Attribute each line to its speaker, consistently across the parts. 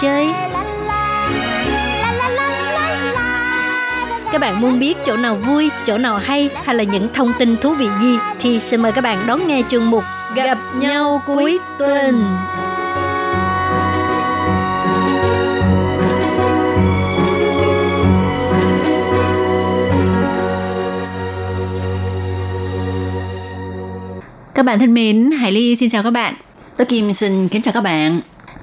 Speaker 1: chơi? Các bạn muốn biết chỗ nào vui, chỗ nào hay hay là những thông tin thú vị gì thì xin mời các bạn đón nghe chương mục Gặp nhau cuối tuần.
Speaker 2: Các bạn thân mến, Hải Ly xin chào các bạn. Tôi Kim xin kính chào các bạn.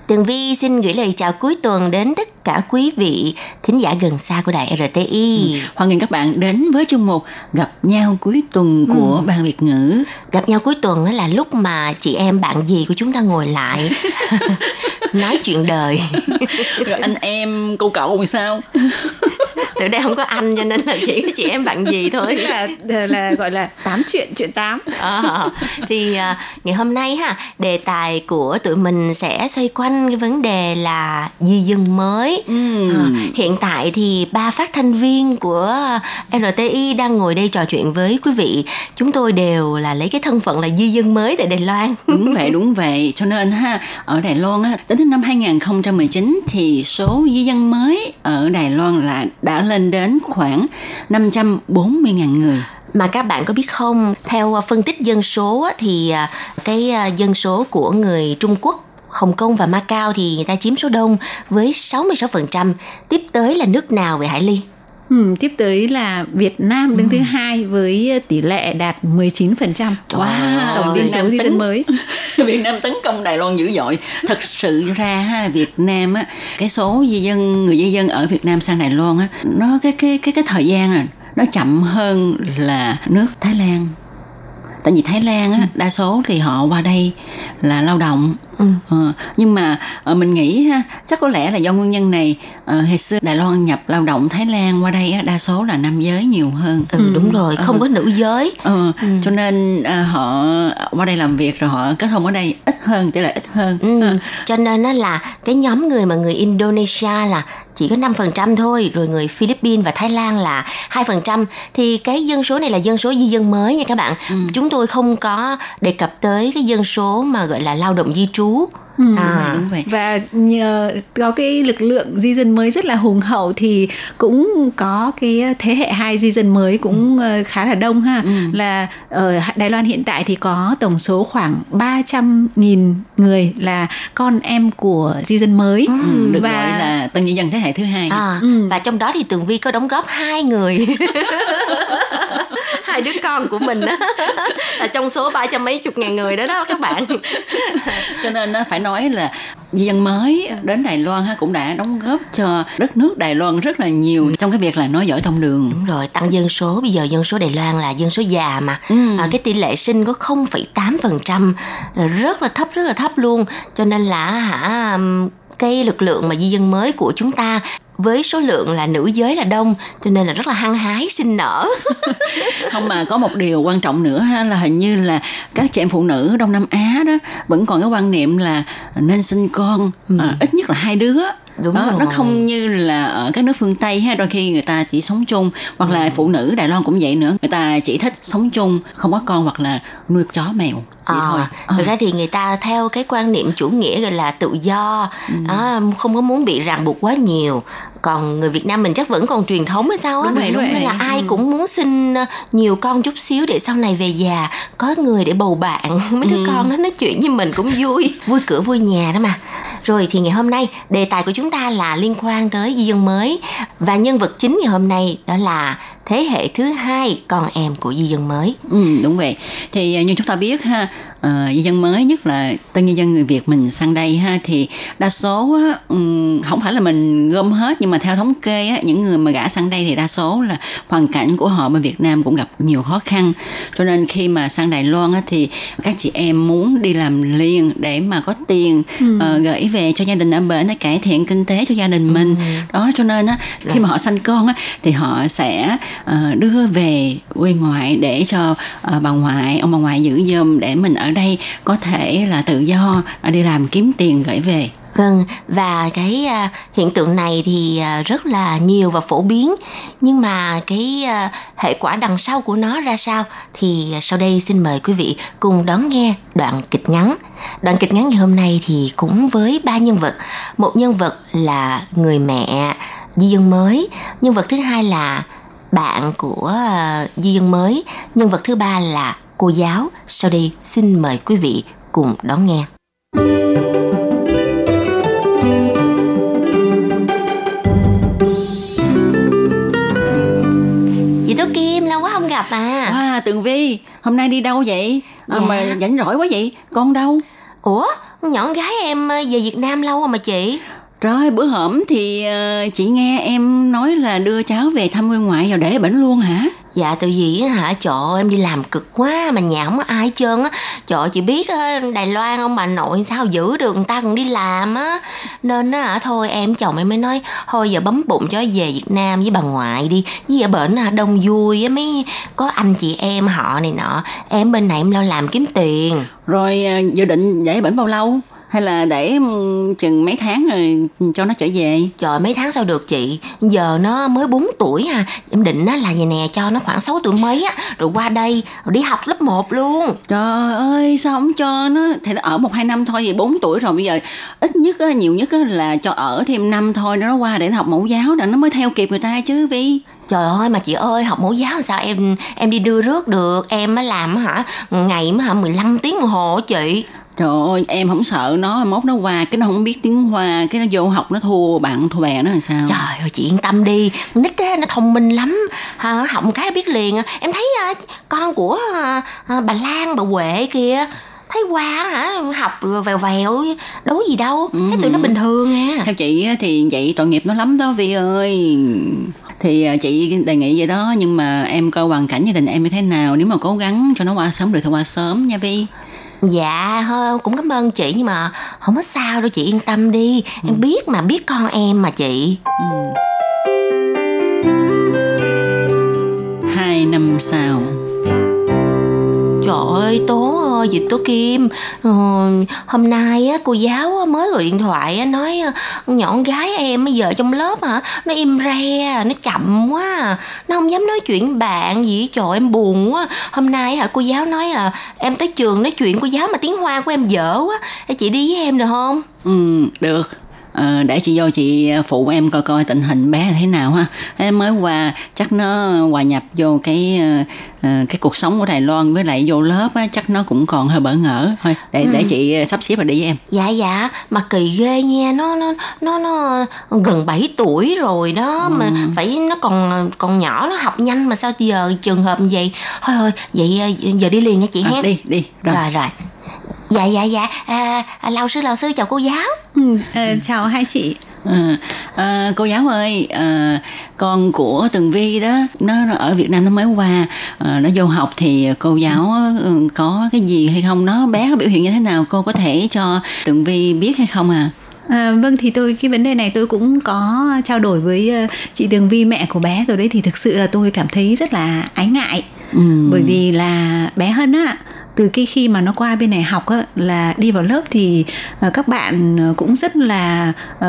Speaker 3: Tường Vi xin gửi lời chào cuối tuần đến tất cả quý vị thính giả gần xa của đài RTI.
Speaker 2: Ừ. Hoan nghênh các bạn đến với chương mục gặp nhau cuối tuần của ừ. ban Việt ngữ.
Speaker 3: Gặp nhau cuối tuần là lúc mà chị em bạn gì của chúng ta ngồi lại nói chuyện đời.
Speaker 2: Rồi anh em cô cậu sao?
Speaker 3: từ đây không có anh cho nên là chỉ có chị em bạn gì thôi.
Speaker 1: Là là gọi là tám chuyện chuyện tám.
Speaker 3: À, thì à, ngày hôm nay ha đề tài của tụi mình sẽ xoay quanh cái vấn đề là di dân mới. Ừ. à, hiện tại thì ba phát thanh viên của RTI đang ngồi đây trò chuyện với quý vị. Chúng tôi đều là lấy cái thân phận là di dân mới tại Đài Loan.
Speaker 2: Đúng vậy đúng vậy. Cho nên ha ở Đài Loan á đến năm 2019 thì số di dân mới ở Đài Loan là đã lên đến khoảng 540.000 người
Speaker 3: mà các bạn có biết không, theo à, phân tích dân số thì à, cái à, dân số của người Trung Quốc, Hồng Kông và Macau thì người ta chiếm số đông với 66%. Tiếp tới là nước nào vậy Hải Ly?
Speaker 1: Ừ, tiếp tới là Việt Nam đứng ừ. thứ hai với tỷ lệ đạt 19%.
Speaker 2: Wow, tổng dân số di dân mới. Việt Nam tấn công Đài Loan dữ dội. Thật sự ra ha, Việt Nam á, cái số di dân người di dân ở Việt Nam sang Đài Loan á, nó cái cái cái cái thời gian à, nó chậm hơn là nước Thái Lan tại vì Thái Lan á, đa số thì họ qua đây là lao động Ừ. Ờ, nhưng mà uh, mình nghĩ ha chắc có lẽ là do nguyên nhân này uh, hồi xưa Đài Loan nhập lao động Thái Lan qua đây á, đa số là nam giới nhiều hơn
Speaker 3: ừ, đúng rồi không ừ. có nữ giới
Speaker 2: ừ. Ừ. cho nên uh, họ qua đây làm việc rồi họ kết hôn ở đây ít hơn tỷ lệ ít hơn
Speaker 3: ừ. Ừ. cho nên nó là cái nhóm người mà người Indonesia là chỉ có 5% thôi rồi người Philippines và Thái Lan là 2% thì cái dân số này là dân số di dân mới nha các bạn ừ. chúng tôi không có đề cập tới cái dân số mà gọi là lao động di trú chú
Speaker 1: Ừ, à. đúng vậy. và nhờ có cái lực lượng di dân mới rất là hùng hậu thì cũng có cái thế hệ hai di dân mới cũng ừ. khá là đông ha ừ. là ở Đài Loan hiện tại thì có tổng số khoảng 300 nghìn người là con em của di dân mới
Speaker 2: ừ, được và... gọi là tân di dân thế hệ thứ hai
Speaker 3: à, ừ. và trong đó thì Tường Vi có đóng góp hai người hai đứa con của mình đó là trong số ba trăm mấy chục ngàn người đó đó các bạn.
Speaker 2: Cho nên nó phải nói là di dân mới đến Đài Loan ha cũng đã đóng góp cho đất nước Đài Loan rất là nhiều trong cái việc là nói giỏi thông đường.
Speaker 3: Đúng rồi tăng dân số. Bây giờ dân số Đài Loan là dân số già mà. Ừ. à, cái tỷ lệ sinh có 0,8 phần trăm rất là thấp rất là thấp luôn. Cho nên là hả cái lực lượng mà di dân mới của chúng ta với số lượng là nữ giới là đông cho nên là rất là hăng hái sinh nở
Speaker 2: không mà có một điều quan trọng nữa ha là hình như là các chị em phụ nữ đông nam á đó vẫn còn cái quan niệm là nên sinh con ừ. à, ít nhất là hai đứa đúng đó, rồi. nó không như là ở các nước phương tây ha đôi khi người ta chỉ sống chung hoặc là ừ. phụ nữ đài loan cũng vậy nữa người ta chỉ thích sống chung không có con hoặc là nuôi chó mèo vậy à, thôi
Speaker 3: à. thực ra thì người ta theo cái quan niệm chủ nghĩa gọi là tự do ừ. à, không có muốn bị ràng buộc quá nhiều còn người Việt Nam mình chắc vẫn còn truyền thống hay sao á
Speaker 2: đúng vậy, đúng
Speaker 3: vậy. là ai ừ. cũng muốn sinh ờ, nhiều con chút xíu để sau này về già có người để bầu bạn mấy đứa ừ. con nó nói chuyện với mình cũng vui vui cửa vui nhà đó mà rồi thì ngày hôm nay đề tài của chúng ta là liên quan tới di dân mới và nhân vật chính ngày hôm nay đó là thế hệ thứ hai con em của di dân mới.
Speaker 2: Ừ đúng vậy. Thì à, như chúng ta biết ha, uh, di dân mới nhất là tân nhân dân người Việt mình sang đây ha thì đa số á, um, không phải là mình gom hết nhưng mà theo thống kê á, những người mà gả sang đây thì đa số là hoàn cảnh của họ bên Việt Nam cũng gặp nhiều khó khăn. Cho nên khi mà sang Đài Loan á, thì các chị em muốn đi làm liền để mà có tiền ừ. uh, gửi về cho gia đình ở bên để cải thiện kinh tế cho gia đình mình. Ừ. Đó cho nên á, khi mà họ sanh con á, thì họ sẽ uh, đưa về quê ngoại để cho uh, bà ngoại ông bà ngoại giữ giùm để mình ở đây có thể là tự do à, đi làm kiếm tiền gửi về
Speaker 3: Vâng, và cái uh, hiện tượng này thì uh, rất là nhiều và phổ biến. Nhưng mà cái uh, hệ quả đằng sau của nó ra sao thì sau đây xin mời quý vị cùng đón nghe đoạn kịch ngắn. Đoạn kịch ngắn ngày hôm nay thì cũng với ba nhân vật. Một nhân vật là người mẹ di dân mới, nhân vật thứ hai là bạn của uh, di dân mới, nhân vật thứ ba là cô giáo. Sau đây xin mời quý vị cùng đón nghe. gặp à
Speaker 2: Wow Tường Vi Hôm nay đi đâu vậy à, dạ. Mà rảnh rỗi quá vậy Con đâu
Speaker 3: Ủa nhỏ gái em ờ, về Việt Nam lâu rồi mà chị
Speaker 2: rồi bữa hổm thì uh, chị nghe em nói là đưa cháu về thăm quê ngoại rồi để bệnh luôn hả?
Speaker 3: Dạ tự gì hả Trời em đi làm cực quá Mà nhà không có ai hết trơn á. Trời chị biết Đài Loan ông bà nội sao giữ được người ta còn đi làm á. Nên á thôi em chồng em mới nói Thôi giờ bấm bụng cho về Việt Nam với bà ngoại đi. Với ở bển đông vui á Mấy có anh chị em họ này nọ. Em bên này em lo làm kiếm tiền.
Speaker 2: Rồi ờ, dự định để bển bao lâu? Hay là để chừng mấy tháng rồi cho nó trở về?
Speaker 3: Trời mấy tháng sao được chị? Giờ nó mới 4 tuổi à. Em định á là vậy nè cho nó khoảng 6 tuổi mấy á. Rồi qua đây rồi đi học lớp 1 luôn.
Speaker 2: Trời ơi sao không cho nó? Thì nó ở một hai năm thôi vậy 4 tuổi rồi. Bây giờ ít nhất á, nhiều nhất á, là cho ở thêm năm thôi nó qua để nó học mẫu giáo rồi nó mới theo kịp người ta chứ vi.
Speaker 3: Trời ơi mà chị ơi học mẫu giáo sao em em đi đưa rước được? Em mới làm hả ngày mới hả 15 tiếng đồng hồ chị
Speaker 2: Trời ơi, em không sợ nó mốt nó qua cái nó không biết tiếng Hoa, cái nó vô học nó thua bạn thua bè nó là sao?
Speaker 3: Trời ơi, chị yên tâm đi, nít á nó thông minh lắm, học một cái biết liền. Em thấy uh, con của uh, bà Lan, bà Huệ kia thấy qua hả học vèo vèo đâu gì đâu ừ. thấy tụi nó bình thường à
Speaker 2: theo chị thì vậy tội nghiệp nó lắm đó vi ơi thì chị đề nghị vậy đó nhưng mà em coi hoàn cảnh gia đình em như thế nào nếu mà cố gắng cho nó qua sớm được thì qua sớm nha vi
Speaker 3: dạ cũng cảm ơn chị nhưng mà không có sao đâu chị yên tâm đi ừ. em biết mà biết con em mà chị ừ.
Speaker 2: hai năm sau
Speaker 3: Trời ơi Tố ơi chị Tố Kim. Ừ, Hôm nay á, cô giáo mới gọi điện thoại nói ờ, nhọn gái em bây giờ trong lớp hả? Nó im re Nó chậm quá à. Nó không dám nói chuyện bạn gì Trời em buồn quá à. Hôm nay hả cô giáo nói là Em tới trường nói chuyện cô giáo mà tiếng Hoa của em dở quá. Chị đi với em được không?
Speaker 2: Ừ được. Ờ, để chị vô chị phụ em coi coi tình hình bé thế nào ha. Em mới qua chắc nó hòa nhập vô cái uh, cái cuộc sống của Đài Loan với lại vô lớp á, chắc nó cũng còn hơi bỡ ngỡ. Thôi để ừ. để chị sắp xếp và đi với em.
Speaker 3: Dạ dạ. Mà kỳ ghê nha nó nó nó nó gần 7 tuổi rồi đó ừ. mà phải nó còn còn nhỏ nó học nhanh mà sao giờ trường hợp như vậy? Thôi thôi vậy giờ đi liền nha chị à,
Speaker 2: đi đi.
Speaker 3: Rồi. Rồi, rồi dạ dạ dạ. À, à, lão sư lão sư chào cô giáo.
Speaker 4: Ừ, à, chào hai chị.
Speaker 2: À, à, cô giáo ơi à, con của tường vi đó nó, nó ở việt nam nó mới qua. À, nó vô học thì cô giáo ừ, có cái gì hay không? Nó bé có biểu hiện như thế nào? Cô có thể cho tường vi biết hay không à?
Speaker 4: À, vâng thì tôi cái vấn đề này tôi cũng có trao đổi với chị Tường Vi mẹ của bé rồi đấy. Thì thực sự là tôi cảm thấy rất là ái ngại. Ừ. bởi vì là bé Hân á từ cái khi mà nó qua bên này học á, là đi vào lớp thì ờ, các bạn ờ, cũng rất là uh,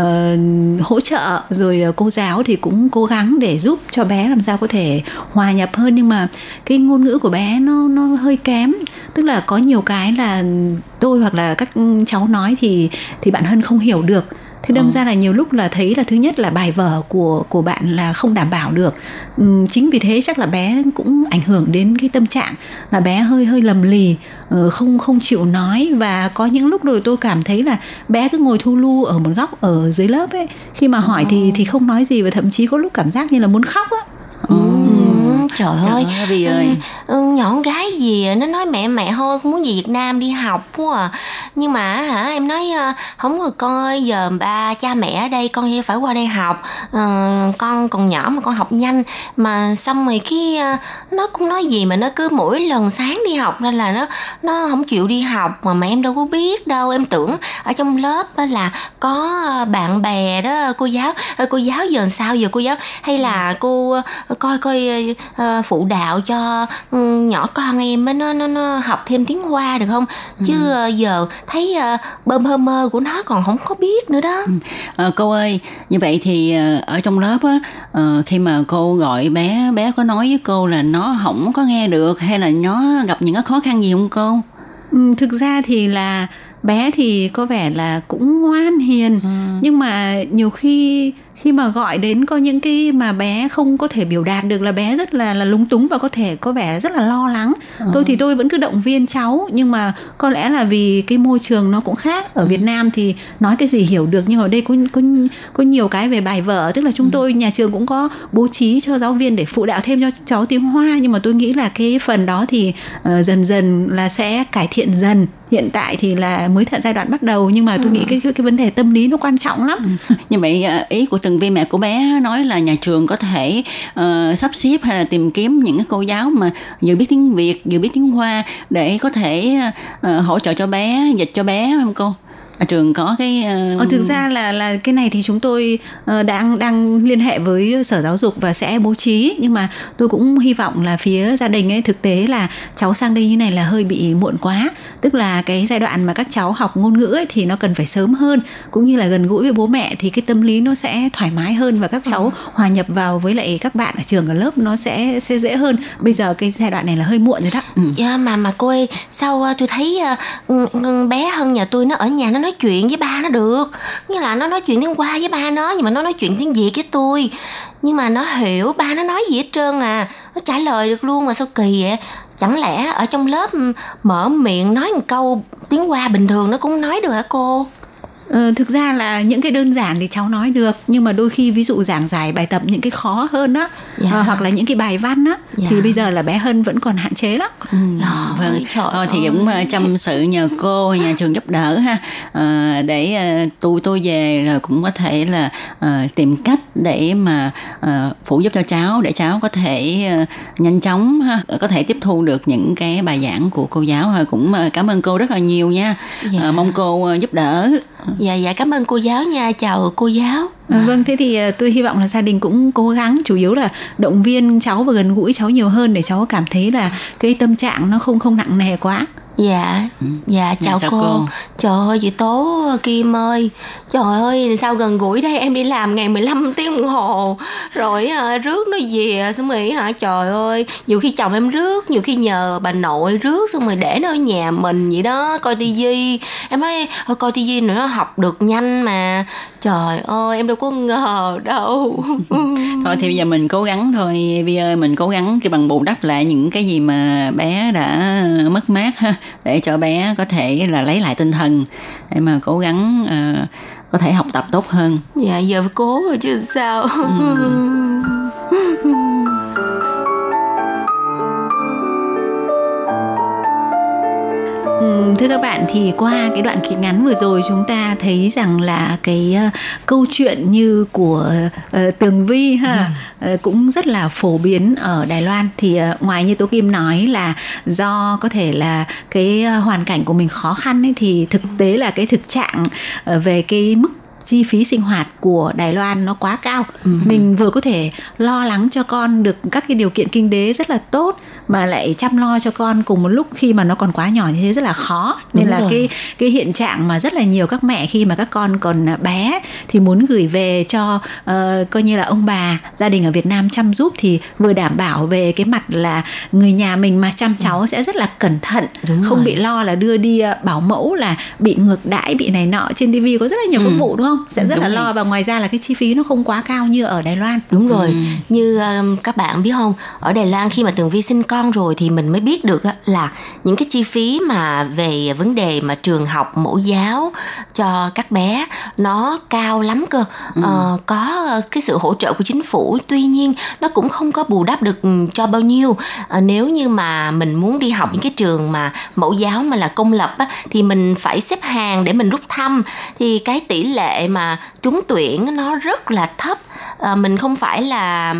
Speaker 4: hỗ trợ. Rồi cô giáo thì cũng cố gắng để giúp cho bé làm sao có thể hòa nhập hơn. Nhưng mà cái ngôn ngữ của bé nó nó hơi kém. Tức là có nhiều cái là tôi hoặc là các ừ, cháu nói thì thì bạn hơn không hiểu được thế đâm ừ. ra là nhiều lúc là thấy là thứ nhất là bài vở của của bạn là không đảm bảo được ừ, chính vì thế chắc là bé cũng ảnh hưởng đến cái tâm trạng là bé hơi hơi lầm lì ờ, không không chịu nói và có những lúc rồi tôi cảm thấy là bé cứ ngồi thu lu ở một góc ở dưới lớp ấy khi mà hỏi ừ. thì thì không nói gì và thậm chí có lúc cảm giác như là muốn khóc á
Speaker 3: ừ. Trời ơi
Speaker 2: vì ơi.
Speaker 3: ừ, nhỏ con gái gì nó nói mẹ mẹ thôi không muốn về Việt Nam đi học quá à. Nhưng mà hả em nói không rồi con ơi giờ ba cha mẹ ở đây con phải qua đây học. Uh, con còn nhỏ mà con học nhanh. Mà xong rồi cái nó cũng nói gì mà nó cứ mỗi lần sáng đi học nên là nó nó không chịu đi học mà mà em đâu có biết đâu. Em tưởng ở trong lớp là có bạn bè đó cô giáo cô giáo giờ sao giờ cô giáo? Hay là cô coi coi uh, phụ đạo cho um, nhỏ con em nó nó nó học thêm tiếng hoa được không chứ ừ. giờ thấy uh, bơm hơ mơ của nó còn không có biết nữa đó
Speaker 2: ừ. à, cô ơi như vậy thì ở trong lớp á uh, khi mà cô gọi bé bé có nói với cô là nó không có nghe được hay là nó gặp những cái khó khăn gì không cô
Speaker 4: ừ, thực ra thì là bé thì có vẻ là cũng ngoan hiền ừ. nhưng mà nhiều khi khi mà gọi đến có những cái mà bé không có thể biểu đạt được là bé rất là là lúng túng và có thể có vẻ rất là lo lắng ừ. tôi thì tôi vẫn cứ động viên cháu nhưng mà có lẽ là vì cái môi trường nó cũng khác ở ừ. Việt Nam thì nói cái gì hiểu được nhưng ở đây có có có nhiều cái về bài vở tức là chúng ừ. tôi nhà trường cũng có bố trí cho giáo viên để phụ đạo thêm cho cháu tiếng Hoa nhưng mà tôi nghĩ là cái phần đó thì uh, dần dần là sẽ cải thiện dần hiện tại thì là mới thật giai đoạn bắt đầu nhưng mà tôi ừ. nghĩ cái, cái cái vấn đề tâm lý nó quan trọng lắm
Speaker 2: ừ. như vậy ờ, ý của từng viên mẹ của bé nói là nhà trường có thể uh, sắp xếp hay là tìm kiếm những cái cô giáo mà vừa biết tiếng việt vừa biết tiếng hoa để có thể uh, hỗ trợ cho bé dịch cho bé không cô trường có cái
Speaker 4: uh... ờ, thực ra là là cái này thì chúng tôi uh, đang đang liên hệ với sở giáo dục và sẽ bố trí. Nhưng mà tôi cũng hy vọng là phía gia đình ấy thực tế là cháu sang đây như này là hơi bị muộn quá. Tức là cái giai đoạn mà các cháu học ngôn ngữ ấy thì nó cần phải sớm hơn. Cũng như là gần gũi với bố mẹ thì cái tâm lý nó sẽ thoải mái hơn và các cháu ừ. hòa nhập vào với lại các bạn ở trường ở lớp nó sẽ sẽ dễ hơn. Bây giờ cái giai đoạn này là hơi muộn rồi đó.
Speaker 3: Ừ. yeah, mà mà cô ơi sao uh, tôi thấy uh, bé hơn nhà tôi nó ở nhà nó nói chuyện với ba nó được. Như là nó nói chuyện tiếng qua với ba nó, nhưng mà nó nói chuyện tiếng việt với tôi. Nhưng mà nó hiểu ba nó nói gì hết trơn à. Nó trả lời được luôn mà sao kỳ vậy? Chẳng lẽ ở trong lớp mở miệng nói một câu tiếng qua bình thường nó cũng nói được hả cô?
Speaker 4: Ờ, thực ra là những cái đơn giản thì cháu nói được nhưng mà đôi khi ví dụ giảng giải bài tập những cái khó hơn á dạ. à, hoặc là những cái bài văn á dạ. thì bây giờ là bé Hân vẫn còn hạn chế lắm. Ừ.
Speaker 2: À, vâng. Thôi thì cũng uh, chăm sự nhờ cô nhà trường giúp đỡ ha à, để uh, tôi tôi về rồi cũng có thể là uh, tìm cách để mà uh, phụ giúp cho cháu để cháu có thể uh, nhanh chóng ha có thể tiếp thu được những cái bài giảng của cô giáo ha cũng uh, cảm ơn cô rất là nhiều nha. Dạ. Uh, mong cô uh, giúp đỡ
Speaker 3: dạ dạ cảm ơn cô giáo nha. Chào cô giáo.
Speaker 4: À, vâng thế thì à, tôi hy vọng là gia đình cũng cố gắng, chủ yếu là động viên cháu và gần gũi cháu nhiều hơn để cháu cảm thấy là cái tâm trạng nó không không nặng nề quá
Speaker 3: dạ. Ừ. dạ chào, chào cô. cô. Trời ơi chị tố kim ơi. Trời ơi sao gần gũi đây? Em đi làm ngày 15 tiếng đồng hồ. Rồi à, rước nó về xong rồi hả? Trời ơi nhiều khi chồng em rước nhiều khi nhờ bà nội rước xong rồi để nó ở nhà mình vậy đó coi tivi em nói thôi coi tivi nữa nó học được nhanh mà. Trời ơi em đâu có ngờ đâu.
Speaker 2: Thôi thì bây giờ mình cố gắng thôi. Vi ơi mình cố gắng cái bằng bù đắp lại những cái gì mà bé đã mất mát ha để cho bé có thể là lấy lại tinh thần để mà cố gắng uh, có thể học tập tốt hơn
Speaker 3: dạ giờ phải cố rồi chứ sao ừ.
Speaker 4: thưa các bạn thì qua cái đoạn kịch ngắn vừa rồi chúng ta thấy rằng là cái uh, câu chuyện như của uh, Tường Vi ha ừ. uh, cũng rất là phổ biến ở Đài Loan thì uh, ngoài như Tố Kim nói là do có thể là cái uh, hoàn cảnh của mình khó khăn ấy thì thực tế là cái thực trạng uh, về cái mức chi phí sinh hoạt của Đài Loan nó quá cao. Ừ. Mình vừa có thể lo lắng cho con được các cái điều kiện kinh tế rất là tốt mà lại chăm lo cho con cùng một lúc khi mà nó còn quá nhỏ như thế rất là khó. Nên Đúng là rồi. cái cái hiện trạng mà rất là nhiều các mẹ khi mà các con còn bé thì muốn gửi về cho uh, coi như là ông bà gia đình ở Việt Nam chăm giúp thì vừa đảm bảo về cái mặt là người nhà mình mà chăm cháu ừ. sẽ rất là cẩn thận, Đúng không rồi. bị lo là đưa đi uh, bảo mẫu là bị ngược đãi bị này nọ trên tivi có rất là nhiều ừ. các vụ đúng không? không sẽ rất Đúng là lo và ngoài ra là cái chi phí nó không quá cao như ở Đài Loan
Speaker 3: Đúng rồi ừ. như um, các bạn biết không ở Đài Loan khi mà Tường Vi sinh con rồi thì mình mới biết được là những cái chi phí mà về vấn đề mà trường học mẫu giáo cho các bé nó cao lắm cơ. Ừ. ờ, có cái sự hỗ trợ của chính phủ tuy nhiên nó cũng không có bù đắp được cho bao nhiêu. Ờ, nếu như mà mình muốn đi học những cái trường mà mẫu giáo mà là công lập á, thì mình phải xếp hàng để mình rút thăm. Thì cái tỷ lệ mà trúng tuyển nó rất là thấp. À, mình không phải là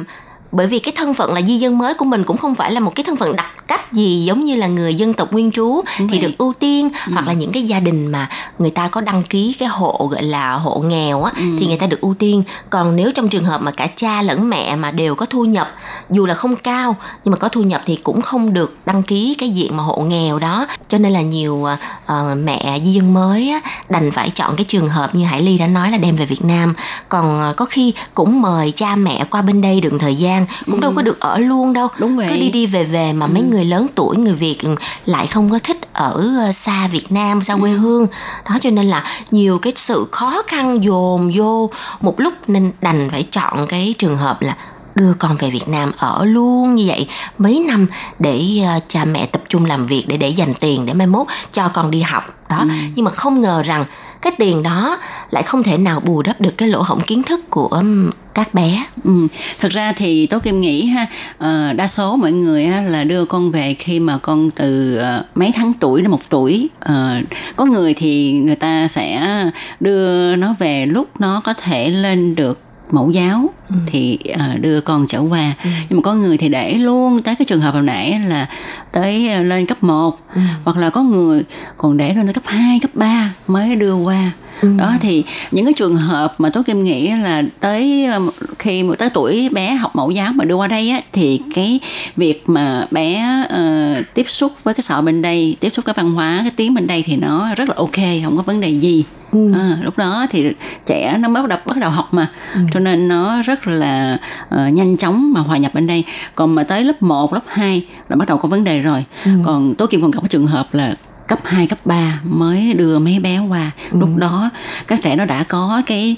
Speaker 3: bởi vì cái thân phận là di dân mới của mình cũng không phải là một cái thân phận đặc cách gì giống như là người dân tộc nguyên trú Đúng thì vậy. được ưu tiên ừ. hoặc là những cái gia đình mà người ta có đăng ký cái hộ gọi là hộ nghèo á ừ. thì người ta được ưu tiên còn nếu trong trường hợp mà cả cha lẫn mẹ mà đều có thu nhập dù là không cao nhưng mà có thu nhập thì cũng không được đăng ký cái diện mà hộ nghèo đó cho nên là nhiều uh, mẹ di dân mới á, đành phải chọn cái trường hợp như Hải Ly đã nói là đem về Việt Nam còn uh, có khi cũng mời cha mẹ qua bên đây được thời gian cũng ừ. đâu có được ở luôn đâu
Speaker 2: Đúng vậy.
Speaker 3: cứ đi đi về về mà ừ. mấy người lớn tuổi người Việt lại không có thích ở ờ, xa Việt Nam xa quê ừ. hương đó cho nên là nhiều cái sự khó khăn dồn vô một lúc nên đành phải chọn cái trường hợp là đưa con về Việt Nam ở luôn như vậy mấy năm để uh, cha mẹ tập trung làm việc để để dành tiền để mai mốt cho con đi học đó ừ. nhưng mà không ngờ rằng cái tiền đó lại không thể nào bù đắp được cái lỗ hổng kiến thức của um, các bé.
Speaker 2: Ừ. Thật ra thì Tố Kim nghĩ ha, uh, đa số mọi người ha, là đưa con về khi mà con từ uh, mấy tháng tuổi đến một tuổi. Uh, có người thì người ta sẽ đưa nó về lúc nó có thể lên được mẫu giáo ừ. thì uh, đưa con trở qua ừ. nhưng mà có người thì để luôn tới cái trường hợp hồi nãy là tới uh, lên cấp 1 ừ. hoặc là có người còn để lên tới cấp 2, cấp 3 mới đưa qua Ừ. đó thì những cái trường hợp mà tố kim nghĩ là tới khi một tới tuổi bé học mẫu giáo mà đưa qua đây á thì cái việc mà bé uh, tiếp xúc với cái xã bên đây tiếp xúc cái văn hóa cái tiếng bên đây thì nó rất là ok không có vấn đề gì ừ. à, lúc đó thì trẻ nó mới bắt đầu bắt đầu học mà ừ. cho nên nó rất là uh, nhanh chóng mà hòa nhập bên đây còn mà tới lớp 1, lớp 2 là bắt đầu có vấn đề rồi ừ. còn tố kim còn gặp cái trường hợp là cấp 2, cấp 3 mới đưa mấy bé qua ừ. lúc đó các trẻ nó đã có cái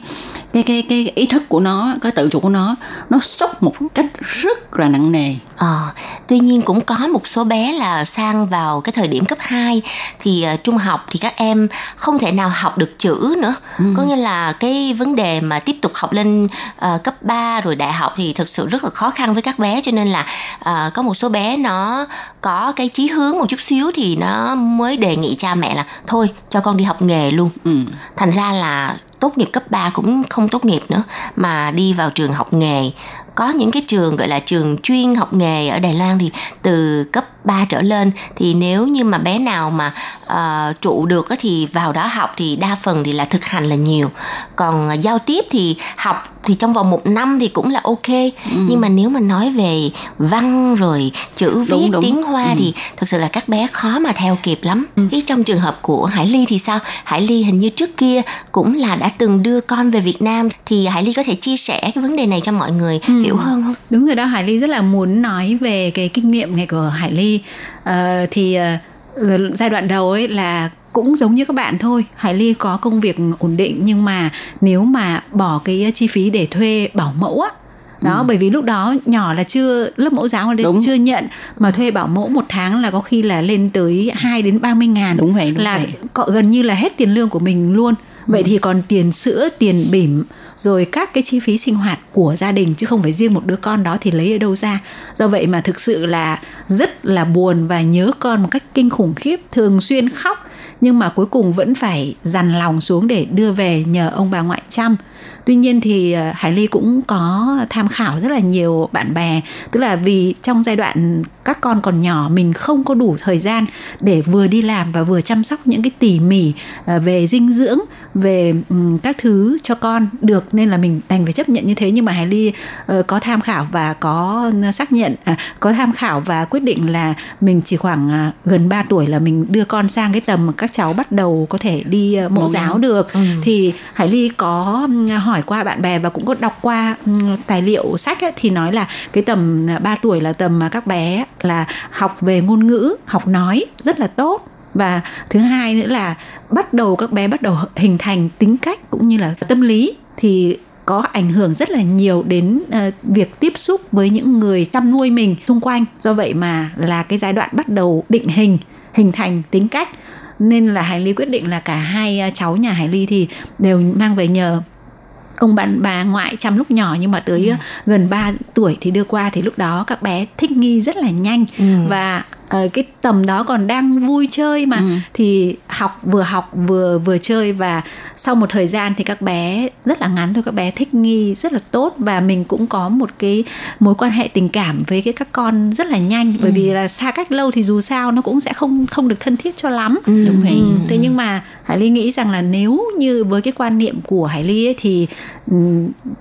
Speaker 2: cái cái cái ý thức của nó cái tự chủ của nó nó sốc một cách rất là nặng nề
Speaker 3: à, tuy nhiên cũng có một số bé là sang vào cái thời điểm cấp 2 thì uh, trung học thì các em không thể nào học được chữ nữa ừ. có nghĩa là cái vấn đề mà tiếp tục học lên uh, cấp 3 rồi đại học thì thực sự rất là khó khăn với các bé cho nên là uh, có một số bé nó có cái chí hướng một chút xíu thì nó mới đề nghị cha mẹ là thôi cho con đi học nghề luôn ừ. thành ra là tốt nghiệp cấp 3 cũng không tốt nghiệp nữa mà đi vào trường học nghề có những cái trường gọi là trường chuyên học nghề ở Đài Loan thì từ cấp 3 trở lên thì nếu như mà bé nào mà uh, trụ được thì vào đó học thì đa phần thì là thực hành là nhiều còn uh, giao tiếp thì học thì trong vòng một năm thì cũng là ok ừ. nhưng mà nếu mà nói về văn rồi chữ viết đúng, đúng. tiếng hoa ừ. thì thực sự là các bé khó mà theo kịp lắm ừ. trong trường hợp của hải ly thì sao hải ly hình như trước kia cũng là đã từng đưa con về việt nam thì hải ly có thể chia sẻ cái vấn đề này cho mọi người ừ. hiểu hơn không
Speaker 4: đúng rồi đó hải ly rất là muốn nói về cái kinh nghiệm này của hải ly uh, thì uh, giai đoạn đầu ấy là cũng giống như các bạn thôi hải ly có công việc ổn định nhưng mà nếu mà bỏ cái chi phí để thuê bảo mẫu á đó ừ. bởi vì lúc đó nhỏ là chưa lớp mẫu giáo ở đây chưa nhận mà thuê bảo mẫu một tháng là có khi là lên tới 2 đến 30 ngàn
Speaker 2: đúng vậy đúng
Speaker 4: là
Speaker 2: vậy.
Speaker 4: gần như là hết tiền lương của mình luôn vậy ừ. thì còn tiền sữa tiền bỉm rồi các cái chi phí sinh hoạt của gia đình, chứ không phải riêng một đứa con đó thì lấy ở đâu ra. Do vậy mà thực sự là rất là buồn và nhớ con một cách kinh khủng khiếp, thường xuyên khóc, nhưng mà cuối cùng vẫn phải dằn lòng xuống để đưa về nhờ ông bà ngoại chăm tuy nhiên thì ờ, hải ly cũng có tham khảo rất là nhiều bạn bè tức là vì trong giai đoạn các con còn nhỏ mình không có đủ thời gian để vừa đi làm và vừa chăm sóc những cái tỉ mỉ ờ, về dinh dưỡng về các thứ cho con được nên là mình đành phải chấp nhận như thế. Nhưng mà hải ly ờ, có tham khảo và có xác nhận à, có tham khảo và quyết định là mình chỉ khoảng à, gần 3 tuổi là mình đưa con sang cái tầm mà các cháu bắt đầu có thể đi mẫu giáo. được. Ừ. thì hải ly có hỏi qua bạn bè và cũng có đọc qua tài liệu sách ấy, thì nói là cái tầm à, 3 tuổi là tầm mà các bé là học về ngôn ngữ học nói rất là tốt. Và thứ hai nữa là bắt đầu các bé bắt đầu hình thành tính cách cũng như là tâm lý thì có ảnh hưởng rất là nhiều đến uh, việc tiếp xúc với những người chăm nuôi mình xung quanh. Do vậy mà là cái giai đoạn bắt đầu định hình hình thành tính cách. Nên là Hải Ly quyết định là cả hai à, cháu nhà Hải Ly thì đều mang về nhờ ông bà, bà ngoại chăm lúc nhỏ nhưng mà tới ừ. gần 3 tuổi thì đưa qua thì lúc đó các bé thích nghi rất là nhanh ừ. và uh, cái tầm đó còn đang vui chơi mà ừ. thì học vừa học vừa vừa chơi và sau một thời gian thì các bé rất là ngắn thôi các bé thích nghi rất là tốt và mình cũng có một cái mối quan hệ tình cảm với cái các con rất là nhanh bởi ừ. vì là xa cách lâu thì dù sao nó cũng sẽ không không được thân thiết cho lắm
Speaker 2: ừ. đúng vậy ừ.
Speaker 4: thế nhưng mà Hải Ly nghĩ rằng là nếu như với cái quan niệm của Hải Ly ấy, thì ừ,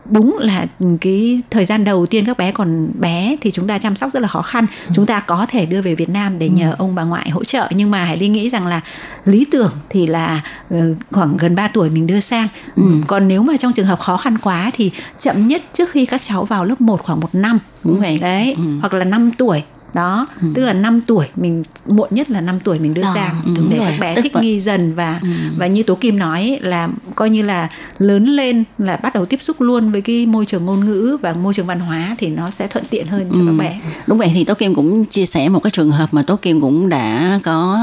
Speaker 4: đúng là cái thời gian đầu tiên các bé còn bé thì chúng ta chăm sóc rất là khó khăn ừ. chúng ta có thể đưa về Việt Nam để nhờ ừ. ông bà ngoại hỗ trợ nhưng mà Hải Ly nghĩ rằng là lý tưởng thì là ừ, khoảng gần 3 tuổi mình đưa sang ừ. còn nếu mà trong trường hợp khó khăn quá thì chậm nhất trước khi các cháu vào lớp 1 khoảng một năm
Speaker 2: đúng vậy
Speaker 4: đấy ừ. hoặc là 5 tuổi đó ừ. tức là 5 tuổi mình muộn nhất là 5 tuổi mình đưa à, sang ừ, để rồi. các bé thích vậy. nghi dần và ừ. và như tố kim nói là coi như là lớn lên là bắt đầu tiếp xúc luôn với cái môi trường ngôn ngữ và môi trường văn hóa thì nó sẽ thuận tiện hơn cho ừ. các bé
Speaker 2: đúng vậy thì tố kim cũng chia sẻ một cái trường hợp mà tố kim cũng đã có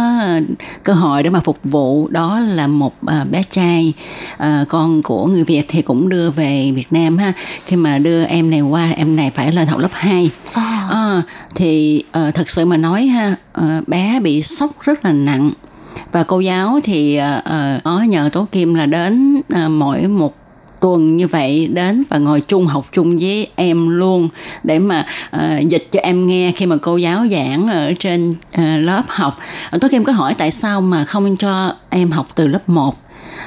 Speaker 2: cơ hội để mà phục vụ đó là một uh, bé trai con của người việt thì cũng đưa về việt nam ha khi mà đưa em này qua em này phải lên học lớp 2 à. À, thì uh, thật sự mà nói ha uh, bé bị sốc rất là nặng và cô giáo thì uh, có nhờ tố kim là đến uh, mỗi một tuần như vậy đến và ngồi chung học chung với em luôn để mà uh, dịch cho em nghe khi mà cô giáo giảng ở trên uh, lớp học. Tố Kim có hỏi tại sao mà không cho em học từ lớp 1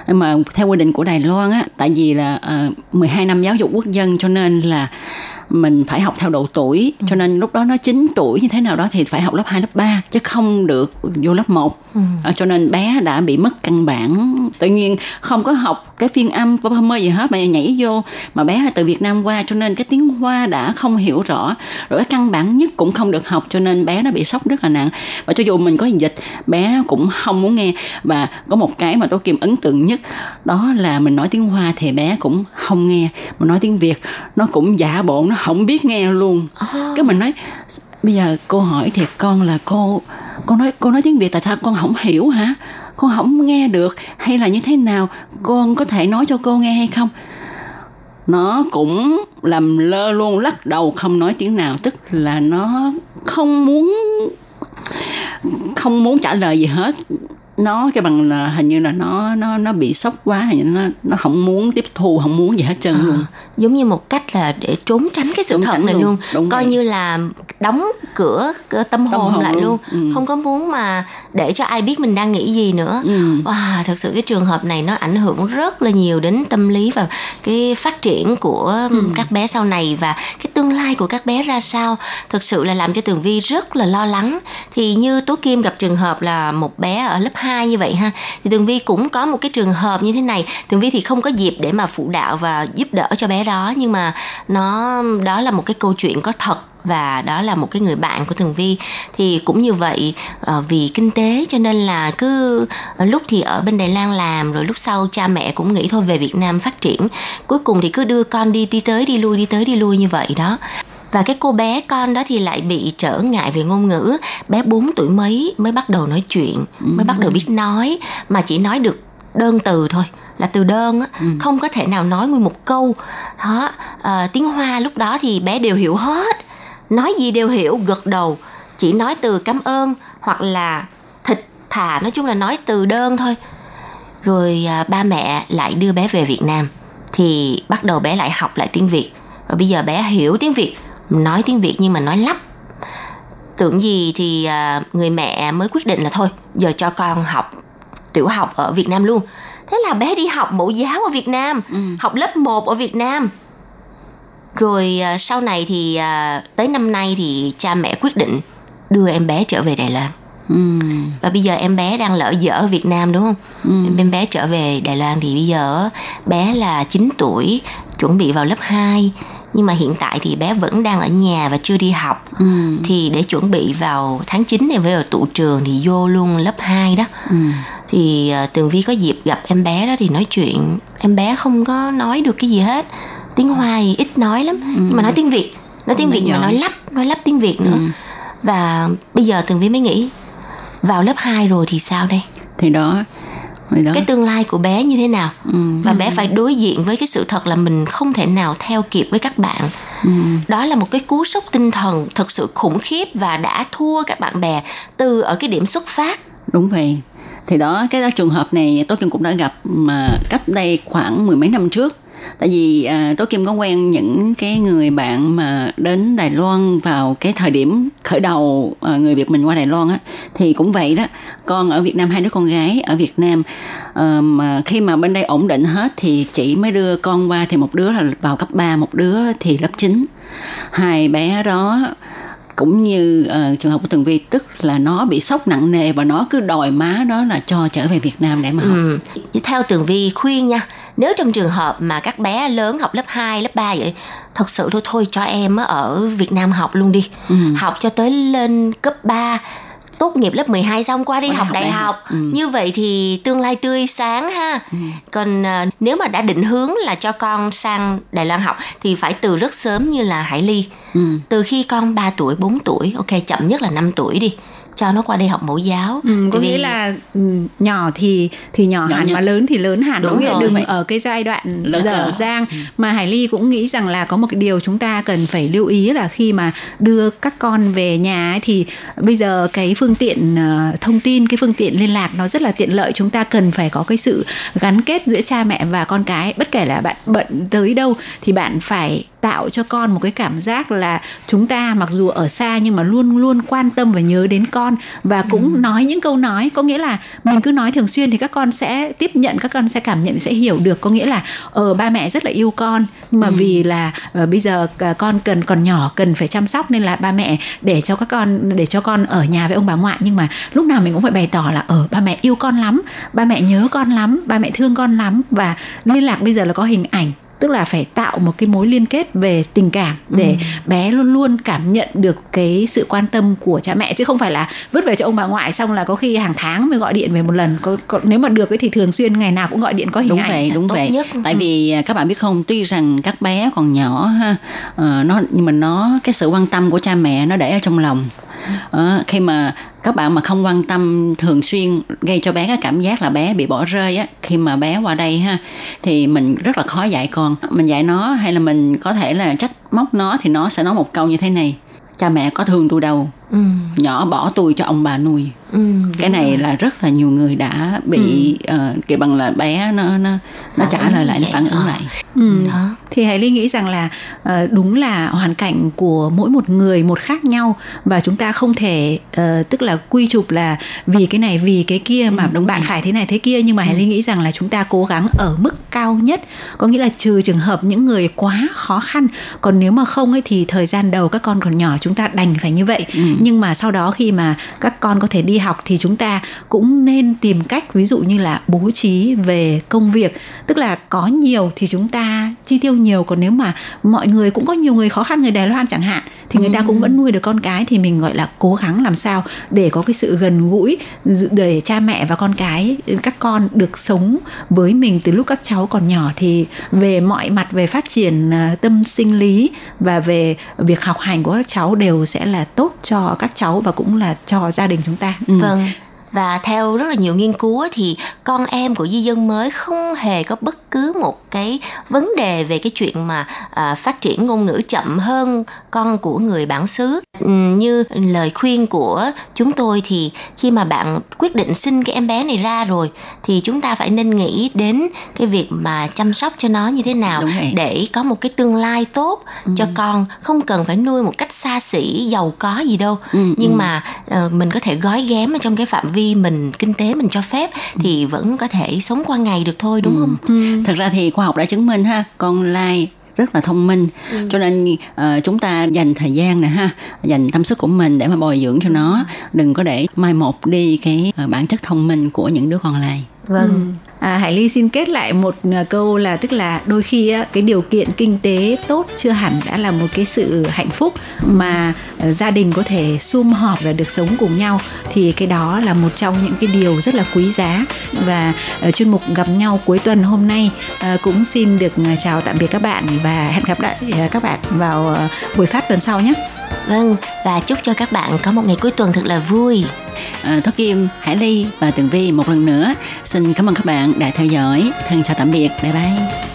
Speaker 2: mà theo quy định của Đài Loan á tại vì là uh, 12 năm giáo dục quốc dân cho nên là mình phải học theo độ tuổi ừ. cho nên lúc đó nó 9 tuổi như thế nào đó thì phải học lớp 2, lớp 3 chứ không được vô lớp 1 ừ. à, cho nên bé đã bị mất căn bản. Tự nhiên không có học cái phiên âm mơ gì hết mà nhảy vô. Mà bé là từ Việt Nam qua cho nên cái tiếng Hoa đã không hiểu rõ. Rồi cái căn bản nhất cũng không được học cho nên bé nó bị sốc rất là nặng. Và cho dù mình có dịch bé cũng không muốn nghe. Và có một cái mà tôi kim ấn tượng nhất đó là mình nói tiếng Hoa thì bé cũng không nghe. Mà nói tiếng Việt nó cũng giả bộ nó không biết nghe luôn. À. cái mình nói bây giờ cô hỏi thiệt con là cô con nói cô nói tiếng việt tại sao? Con không hiểu hả? Con không nghe được. Hay là như thế nào? Con có thể nói cho cô nghe hay không? Nó cũng làm lơ luôn lắc đầu không nói tiếng nào. Tức là nó không muốn không muốn trả lời gì hết nó cái bằng là hình như là nó nó nó bị sốc quá hình như nó nó không muốn tiếp thu không muốn gì hết trơn à, luôn
Speaker 3: giống như một cách là để trốn tránh cái sự thật này luôn, luôn. Đúng coi vậy. như là đóng cửa, cửa tâm, tâm hồn, hồn lại luôn, luôn. Ừ. không có muốn mà để cho ai biết mình đang nghĩ gì nữa ừ. wow thật sự cái trường hợp này nó ảnh hưởng rất là nhiều đến tâm lý và cái phát triển của ừ. các bé sau này và cái tương lai của các bé ra sao thực sự là làm cho tường vi rất là lo lắng thì như tố kim gặp trường hợp là một bé ở lớp 2 như vậy ha. Thì tường vi cũng có một cái trường hợp như thế này. Tường vi thì không có dịp để mà phụ đạo và giúp đỡ cho bé đó, nhưng mà nó, đó là một cái câu chuyện có thật và đó là một cái người bạn của Tường Vi. Thì cũng như vậy ờ, vì kinh tế cho nên là cứ ờ, lúc thì ở bên Đài Loan làm, rồi lúc sau cha mẹ cũng nghĩ thôi về Việt Nam phát triển. Cuối cùng thì cứ đưa con đi đi tới, đi lui, đi tới, đi lui như vậy đó và cái cô bé con đó thì lại bị trở ngại về ngôn ngữ. Bé 4 tuổi mấy mới bắt đầu nói chuyện mới bắt đầu biết nói mà chỉ nói được đơn từ thôi là từ đơn á. Ừ. không có thể nào nói nguyên một câu. Đó à, tiếng hoa lúc đó thì bé đều hiểu hết. Nói gì đều hiểu gật đầu. Chỉ nói từ cảm ơn hoặc là thịt thà nói chung là nói từ đơn thôi. Rồi à, ba mẹ lại đưa bé về việt nam. Thì bắt đầu bé lại học lại tiếng việt. Và bây giờ bé hiểu tiếng việt nói tiếng việt nhưng mà nói lắp tưởng gì thì à, người mẹ mới quyết định là thôi giờ cho con học tiểu học ở việt nam luôn thế là bé đi học mẫu giáo ở việt nam ừ. học lớp 1 ở việt nam rồi à, sau này thì à, tới năm nay thì cha mẹ quyết định đưa em bé trở về đài loan Ừ. và bây giờ em bé đang lỡ dở ở Việt Nam đúng không? Ừ. Em bé trở về Đài Loan thì bây giờ bé là 9 tuổi, chuẩn bị vào lớp 2 nhưng mà hiện tại thì bé vẫn đang ở nhà và chưa đi học ừ. thì để chuẩn bị vào tháng 9 này với ở tụ trường thì vô luôn lớp 2 đó ừ. thì uh, tường vi có dịp gặp em bé đó thì nói chuyện em bé không có nói được cái gì hết tiếng hoa thì ít nói lắm ừ. nhưng mà nói tiếng việt nói tiếng việt mà nói lắp nói lắp tiếng việt nữa ừ. và bây giờ tường vi mới nghĩ vào lớp 2 rồi thì sao đây
Speaker 2: thì đó.
Speaker 3: Cái tương lai của bé như thế nào? Ừ. và bé phải đối diện với cái sự thật là mình không thể nào theo kịp với các bạn. Ừ. đó là một cái cú sốc tinh thần thật sự khủng khiếp và đã thua các bạn bè từ ở cái điểm xuất phát.
Speaker 2: Đúng vậy. Thì đó cái đó trường hợp này tôi cũng đã gặp mà cách đây khoảng mười mấy năm trước tại vì à, tố kim có quen những cái người bạn mà đến đài loan vào cái thời điểm khởi đầu à, người việt mình qua đài loan á thì cũng vậy đó con ở việt nam hai đứa con gái ở việt nam à, mà khi mà bên đây ổn định hết thì chị mới đưa con qua thì một đứa là vào cấp 3, một đứa thì lớp 9 hai bé đó cũng như uh, trường hợp của tường vi tức là nó bị sốc nặng nề và nó cứ đòi má đó là cho trở về Việt Nam để mà học. Ừ.
Speaker 3: Theo tường vi khuyên nha, nếu trong trường hợp mà các bé lớn học lớp 2, lớp 3 vậy thật sự thôi thôi cho em ở Việt Nam học luôn đi. Ừ. Học cho tới lên cấp 3 tốt nghiệp lớp 12 xong qua đi học, học đại học, học. Ừ. như vậy thì tương lai tươi sáng ha ừ. còn uh, nếu mà đã định hướng là cho con sang Đài Loan học thì phải từ rất sớm như là Hải Ly ừ. từ khi con 3 tuổi 4 tuổi ok chậm nhất là 5 tuổi đi cho nó qua đây học mẫu giáo.
Speaker 4: Ừ, có vì... nghĩa là ừ, nhỏ thì thì nhỏ, nhỏ hẳn mà lớn thì lớn hẳn đúng rồi, đừng vậy. ở cái giai đoạn lớn dở dang. Ừ. mà Hải Ly cũng nghĩ rằng là có một cái điều chúng ta cần phải lưu ý là khi mà đưa các con về nhà ấy, thì bây giờ cái phương tiện uh, thông tin cái phương tiện liên lạc nó rất là tiện lợi. Chúng ta cần phải có cái sự gắn kết giữa cha mẹ và con cái. Bất kể là bạn bận tới đâu thì bạn phải tạo cho con một cái cảm giác là chúng ta mặc dù ở xa nhưng mà luôn luôn quan tâm và nhớ đến con và cũng ừ. nói những câu nói có nghĩa là mình cứ nói thường xuyên thì các con sẽ tiếp nhận các con sẽ cảm nhận sẽ hiểu được có nghĩa là ờ ba mẹ rất là yêu con nhưng mà ừ. vì là uh, bây giờ uh, con cần còn nhỏ cần phải chăm sóc nên là ba mẹ để cho các con để cho con ở nhà với ông bà ngoại nhưng mà lúc nào mình cũng phải bày tỏ là ở ờ, ba mẹ yêu con lắm ba mẹ nhớ con lắm ba mẹ thương con lắm và liên lạc bây giờ là có hình ảnh tức là phải tạo một cái mối liên kết về tình cảm để ừ. bé luôn luôn cảm nhận được cái sự quan tâm của cha mẹ chứ không phải là vứt về cho ông bà ngoại xong là có khi hàng tháng mới gọi điện về một lần. Có, có nếu mà được ấy thì thường xuyên ngày nào cũng gọi điện có hình
Speaker 2: đúng
Speaker 4: ảnh.
Speaker 2: vậy đúng vậy. nhất. tại vì à, các bạn biết không tuy rằng các bé còn nhỏ ha uh, nó nhưng mà nó cái sự quan tâm của cha mẹ nó để ở trong lòng. Uh, khi mà các bạn mà không quan tâm thường xuyên gây cho bé cái cảm giác là bé bị bỏ rơi á, khi mà bé qua đây ha, thì mình rất là khó dạy con. Mình dạy nó hay là mình có thể là trách móc nó thì nó sẽ nói một câu như thế này. Cha mẹ có thương tôi đâu ừ. nhỏ bỏ tôi cho ông bà nuôi ừ, cái này rồi. là rất là nhiều người đã bị ừ. uh, kiểu bằng là bé nó nó nó trả lời lại nó phản ứng lại
Speaker 4: ừ. đó thì Hải Ly nghĩ rằng là uh, đúng là hoàn cảnh của mỗi một người một khác nhau và chúng ta không thể uh, tức là quy chụp là vì cái này vì cái kia mà ừ, đúng bạn rồi. phải thế này thế kia nhưng mà ừ. Hải Ly nghĩ rằng là chúng ta cố gắng ở mức cao nhất có nghĩa là trừ trường hợp những người quá khó khăn còn nếu mà không ấy thì thời gian đầu các con còn nhỏ chúng ta đành phải như vậy ừ. Ừ. nhưng mà sau đó khi mà các con có thể đi học thì chúng ta cũng nên tìm cách, ví dụ như là bố trí về công việc. Tức là có nhiều thì chúng ta chi tiêu nhiều còn nếu mà mọi người cũng có nhiều người khó khăn người Đài Loan chẳng hạn thì người ta cũng vẫn nuôi được con cái thì mình gọi là cố gắng làm sao để có cái sự gần gũi để cha mẹ và con cái các con được sống với mình từ lúc các cháu còn nhỏ thì về mọi mặt về phát triển à, tâm sinh lý và về việc học hành của các cháu đều sẽ là tốt cho các cháu và cũng là cho gia đình chúng ta.
Speaker 3: Ừ. Vâng và theo rất là nhiều nghiên cứu thì con em của di dân mới không hề có bất cứ một cái vấn đề về cái chuyện mà à, phát triển ngôn ngữ chậm hơn con của người bản xứ ừ, như lời khuyên của chúng tôi thì khi mà bạn quyết định sinh cái em bé này ra rồi thì chúng ta phải nên nghĩ đến cái việc mà chăm sóc cho nó như thế nào để có một cái tương lai tốt ừ. cho con không cần phải nuôi một cách xa xỉ giàu có gì đâu ừ, nhưng ừ. mà uh, mình có thể gói ghém ở trong cái phạm vi mình kinh tế mình cho phép thì vẫn có thể sống qua ngày được thôi đúng ừ. không?
Speaker 2: Ừ. Thật ra thì khoa học đã chứng minh ha, con lai rất là thông minh ừ. cho nên uh, chúng ta dành thời gian nè ha dành tâm sức của mình để mà bồi dưỡng cho nó đừng có để mai một đi cái uh, bản chất thông minh của những đứa con lai
Speaker 3: vâng ừ.
Speaker 1: À, Hải Ly xin kết lại một à, câu là tức là đôi khi á, cái điều kiện kinh tế tốt chưa hẳn đã là một cái sự hạnh phúc mà uh, gia đình có thể sum họp và được sống cùng nhau thì cái đó là một trong những cái điều rất là quý giá và uh, chuyên mục gặp nhau cuối tuần hôm nay uh, cũng xin được chào tạm biệt các bạn và hẹn gặp lại các bạn vào buổi phát tuần sau nhé.
Speaker 3: Vâng, và chúc cho các bạn có một ngày cuối tuần thật là vui.
Speaker 2: À, Thoát Kim, Hải Ly và Tường Vi một lần nữa xin cảm ơn các bạn đã theo dõi. Thân chào tạm biệt. Bye bye.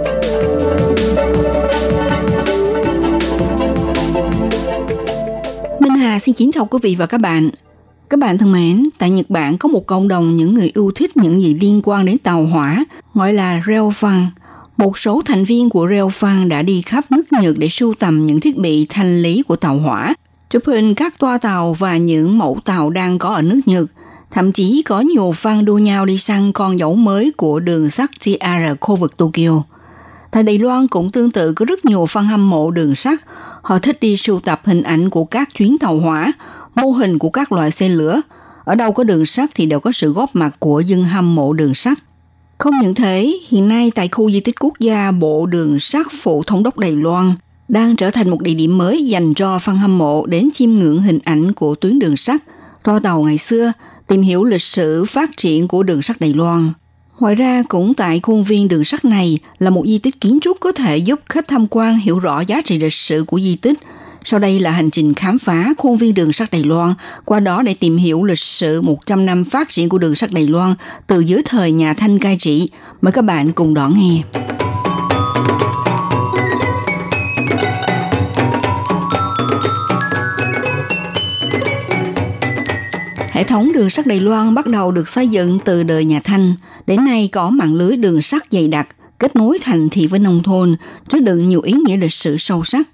Speaker 1: xin kính chào quý vị và các bạn. Các bạn thân mến, tại Nhật Bản có một cộng đồng những người yêu thích những gì liên quan đến tàu hỏa, gọi là Railfan. Một số thành viên của Railfan đã đi khắp nước Nhật để sưu tầm những thiết bị thanh lý của tàu hỏa, chụp hình các toa tàu và những mẫu tàu đang có ở nước Nhật. Thậm chí có nhiều fan đua nhau đi săn con dấu mới của đường sắt JR khu vực Tokyo. Tại Đài Loan cũng tương tự có rất nhiều fan hâm mộ đường sắt. Họ thích đi sưu tập hình ảnh của các chuyến tàu hỏa, mô hình của các loại xe lửa. Ở đâu có đường sắt thì đều có sự góp mặt của dân hâm mộ đường sắt. Không những thế, hiện nay tại khu di tích quốc gia Bộ Đường sắt Phụ Thống đốc Đài Loan đang trở thành một địa điểm mới dành cho fan hâm mộ đến chiêm ngưỡng hình ảnh của tuyến đường sắt, toa tàu ngày xưa, tìm hiểu lịch sử phát triển của đường sắt Đài Loan. Ngoài ra, cũng tại khuôn viên đường sắt này là một di tích kiến trúc có thể giúp khách tham quan hiểu rõ giá trị lịch sử của di tích. Sau đây là hành trình khám phá khuôn viên đường sắt Đài Loan, qua đó để tìm hiểu lịch sử 100 năm phát triển của đường sắt Đài Loan từ dưới thời nhà Thanh cai trị. Mời các bạn cùng đón nghe. Hệ thống đường sắt Đài Loan bắt đầu được xây dựng từ đời nhà Thanh. Đến nay có mạng lưới đường sắt dày đặc, kết nối thành thị với nông thôn, chứa đựng nhiều ý nghĩa lịch sử sâu sắc.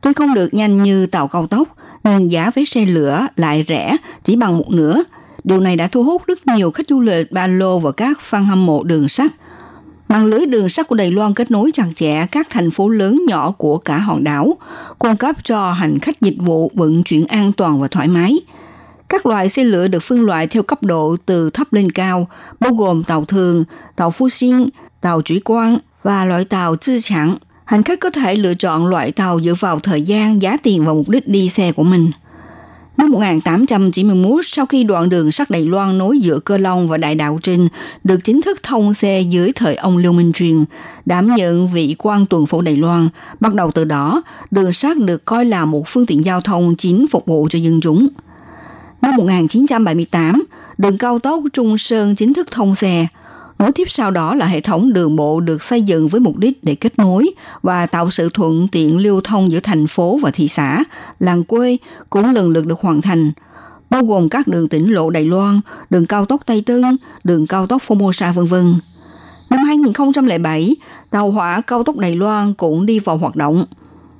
Speaker 1: Tuy không được nhanh như tàu cao tốc, nhưng giá vé xe lửa lại rẻ chỉ bằng một nửa. Điều này đã thu hút rất nhiều khách du lịch ba lô và các fan hâm mộ đường sắt. Mạng lưới đường sắt của Đài Loan kết nối chặt chẽ các thành phố lớn nhỏ của cả hòn đảo, cung cấp cho hành khách dịch vụ vận chuyển an toàn và thoải mái – các loại xe lửa được phân loại theo cấp độ từ thấp lên cao, bao gồm tàu thường, tàu phu sinh, tàu chủ quan và loại tàu tư sản. Hành khách có thể lựa chọn loại tàu dựa vào thời gian, giá tiền và mục đích đi xe của mình. Năm 1891, sau khi đoạn đường sắt Đài Loan nối giữa Cơ Long và Đại Đạo Trinh được chính thức thông xe dưới thời ông Liêu Minh Truyền, đảm nhận vị quan tuần phủ Đài Loan, bắt đầu từ đó, đường sắt được coi là một phương tiện giao thông chính phục vụ cho dân chúng. Năm 1978, đường cao tốc Trung Sơn chính thức thông xe. Nối tiếp sau đó là hệ thống đường bộ được xây dựng với mục đích để kết nối và tạo sự thuận tiện lưu thông giữa thành phố và thị xã, làng quê cũng lần lượt được hoàn thành, bao gồm các đường tỉnh lộ Đài Loan, đường cao tốc Tây Tân, đường cao tốc Formosa v.v. Năm 2007, tàu hỏa cao tốc Đài Loan cũng đi vào hoạt động,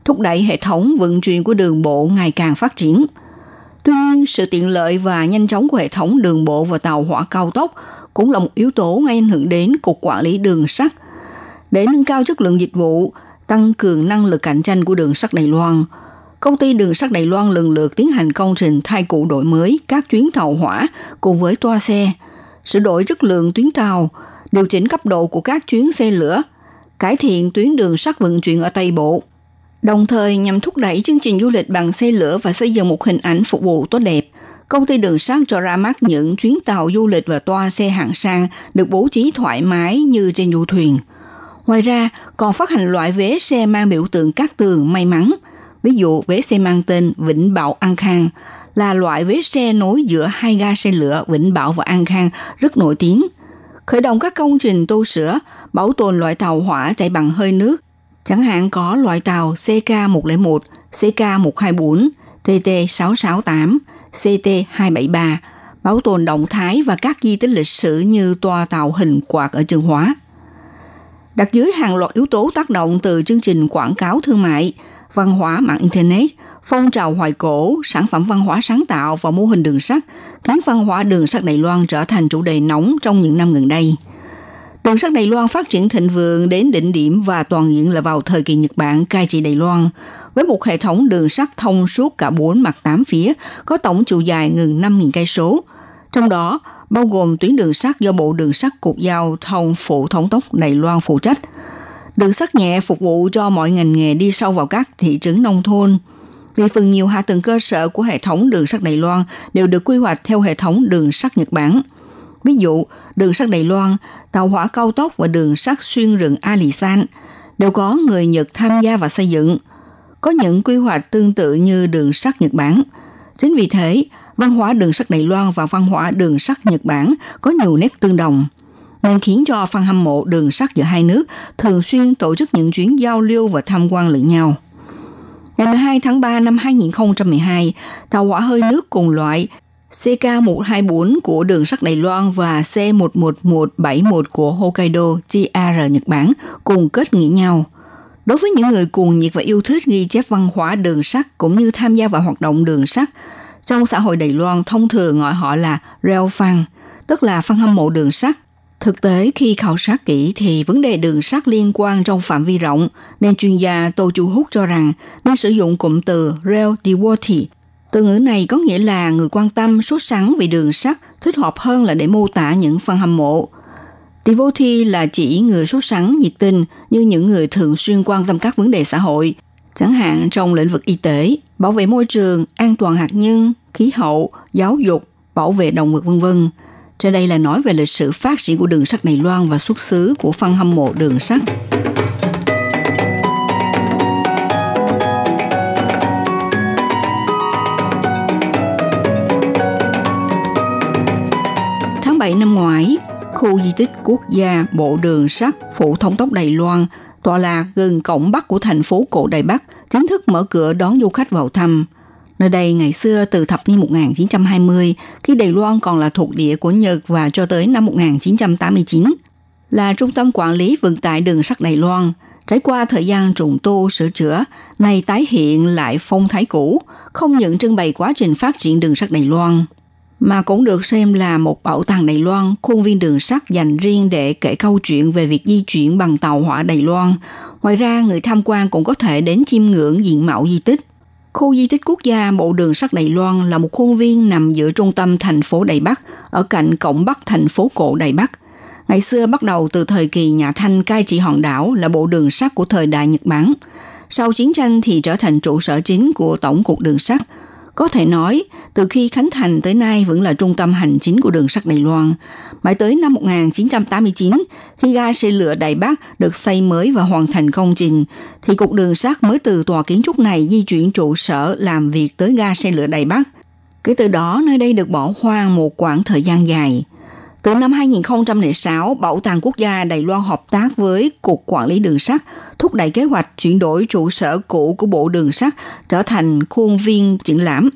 Speaker 1: thúc đẩy hệ thống vận chuyển của đường bộ ngày càng phát triển – Tuy nhiên, sự tiện lợi và nhanh chóng của hệ thống đường bộ và tàu hỏa cao tốc cũng là một yếu tố gây ảnh hưởng đến Cục Quản lý Đường sắt. Để nâng cao chất lượng dịch vụ, tăng cường năng lực cạnh tranh của đường sắt Đài Loan, công ty đường sắt Đài Loan lần lượt tiến hành công trình thay cụ đổi mới các chuyến tàu hỏa cùng với toa xe, sửa đổi chất lượng tuyến tàu, điều chỉnh cấp độ của các chuyến xe lửa, cải thiện tuyến đường sắt vận chuyển ở Tây Bộ, đồng thời nhằm thúc đẩy chương trình du lịch bằng xe lửa và xây dựng một hình ảnh phục vụ tốt đẹp. Công ty đường sắt cho ra mắt những chuyến tàu du lịch và toa xe hạng sang được bố trí thoải mái như trên du thuyền. Ngoài ra, còn phát hành loại vé xe mang biểu tượng các tường may mắn. Ví dụ, vé xe mang tên Vĩnh Bảo An Khang là loại vé xe nối giữa hai ga xe lửa Vĩnh Bảo và An Khang rất nổi tiếng. Khởi động các công trình tu sửa, bảo tồn loại tàu hỏa chạy bằng hơi nước. Chẳng hạn có loại tàu CK101, CK124, TT668, CT273, bảo tồn động thái và các di tích lịch sử như toa tàu hình quạt ở Trường Hóa. Đặt dưới hàng loạt yếu tố tác động từ chương trình quảng cáo thương mại, văn hóa mạng Internet, phong trào hoài cổ, sản phẩm văn hóa sáng tạo và mô hình đường sắt, khiến văn hóa đường sắt Đài Loan trở thành chủ đề nóng trong những năm gần đây. Đường sắt Đài Loan phát triển thịnh vượng đến đỉnh điểm và toàn diện là vào thời kỳ Nhật Bản cai trị Đài Loan, với một hệ thống đường sắt thông suốt cả bốn mặt tám phía, có tổng chiều dài gần 5.000 cây số. Trong đó, bao gồm tuyến đường sắt do Bộ Đường sắt Cục Giao thông Phụ Thống tốc Đài Loan phụ trách. Đường sắt nhẹ phục vụ cho mọi ngành nghề đi sâu vào các thị trấn nông thôn. Vì phần nhiều hạ tầng cơ sở của hệ thống đường sắt Đài Loan đều được quy hoạch theo hệ thống đường sắt Nhật Bản. Ví dụ, đường sắt Đài Loan, tàu hỏa cao tốc và đường sắt xuyên rừng Alisan đều có người Nhật tham gia và xây dựng. Có những quy hoạch tương tự như đường sắt Nhật Bản. Chính vì thế, văn hóa đường sắt Đài Loan và văn hóa đường sắt Nhật Bản có nhiều nét tương đồng, nên khiến cho fan hâm mộ đường sắt giữa hai nước thường xuyên tổ chức những chuyến giao lưu và tham quan lẫn nhau. Ngày 12 tháng 3 năm 2012, tàu hỏa hơi nước cùng loại CK124 của đường sắt Đài Loan và C11171 của Hokkaido JR Nhật Bản cùng kết nghĩa nhau. Đối với những người cuồng nhiệt và yêu thích ghi chép văn hóa đường sắt cũng như tham gia vào hoạt động đường sắt, trong xã hội Đài Loan thông thường gọi họ là rail fan, tức là fan hâm mộ đường sắt. Thực tế khi khảo sát kỹ thì vấn đề đường sắt liên quan trong phạm vi rộng, nên chuyên gia Tô Chu Húc cho rằng nên sử dụng cụm từ rail devotee. Từ ngữ này có nghĩa là người quan tâm, sốt sắng về đường sắt, thích hợp hơn là để mô tả những phần hâm mộ. Devotee là chỉ người sốt sắng, nhiệt tình như những người thường xuyên quan tâm các vấn đề xã hội, chẳng hạn trong lĩnh vực y tế, bảo vệ môi trường, an toàn hạt nhân, khí hậu, giáo dục, bảo vệ động vật vân vân. Trên đây là nói về lịch sử phát triển của đường sắt Đài Loan và xuất xứ của phân hâm mộ đường sắt. 7 năm ngoái, khu di tích quốc gia Bộ Đường sắt phủ Thống đốc Đài Loan tọa lạc gần cổng Bắc của thành phố cổ Đài Bắc chính thức mở cửa đón du khách vào thăm. Nơi đây ngày xưa từ thập niên 1920, khi Đài Loan còn là thuộc địa của Nhật và cho tới năm 1989, là trung tâm quản lý vận tải đường sắt Đài Loan. Trải qua thời gian trùng tu, sửa chữa, này tái hiện lại phong thái cũ, không những trưng bày quá trình phát triển đường sắt Đài Loan, mà cũng được xem là một bảo tàng Đài Loan, khuôn viên đường sắt dành riêng để kể câu chuyện về việc di chuyển bằng tàu hỏa Đài Loan. Ngoài ra, người tham quan cũng có thể đến chiêm ngưỡng diện mạo di tích. Khu di tích quốc gia Bộ đường sắt Đài Loan là một khuôn viên nằm giữa trung tâm thành phố Đài Bắc, ở cạnh cổng Bắc thành phố cổ Đài Bắc. Ngày xưa bắt đầu từ thời kỳ nhà Thanh cai trị hòn đảo là bộ đường sắt của thời đại Nhật Bản. Sau chiến tranh thì trở thành trụ sở chính của Tổng cục Đường sắt – có thể nói, từ khi khánh thành tới nay vẫn là trung tâm hành chính của đường sắt Đài Loan. Mãi tới năm 1989, khi ga xe lửa Đài Bắc được xây mới và hoàn thành công trình, thì cục đường sắt mới từ tòa kiến trúc này di chuyển trụ sở làm việc tới ga xe lửa Đài Bắc. Kể từ đó, nơi đây được bỏ hoang một quãng thời gian dài. Từ năm 2006, Bảo tàng Quốc gia Đài Loan hợp tác với Cục Quản lý Đường sắt thúc đẩy kế hoạch chuyển đổi trụ sở cũ của Bộ Đường sắt trở thành khuôn viên triển lãm.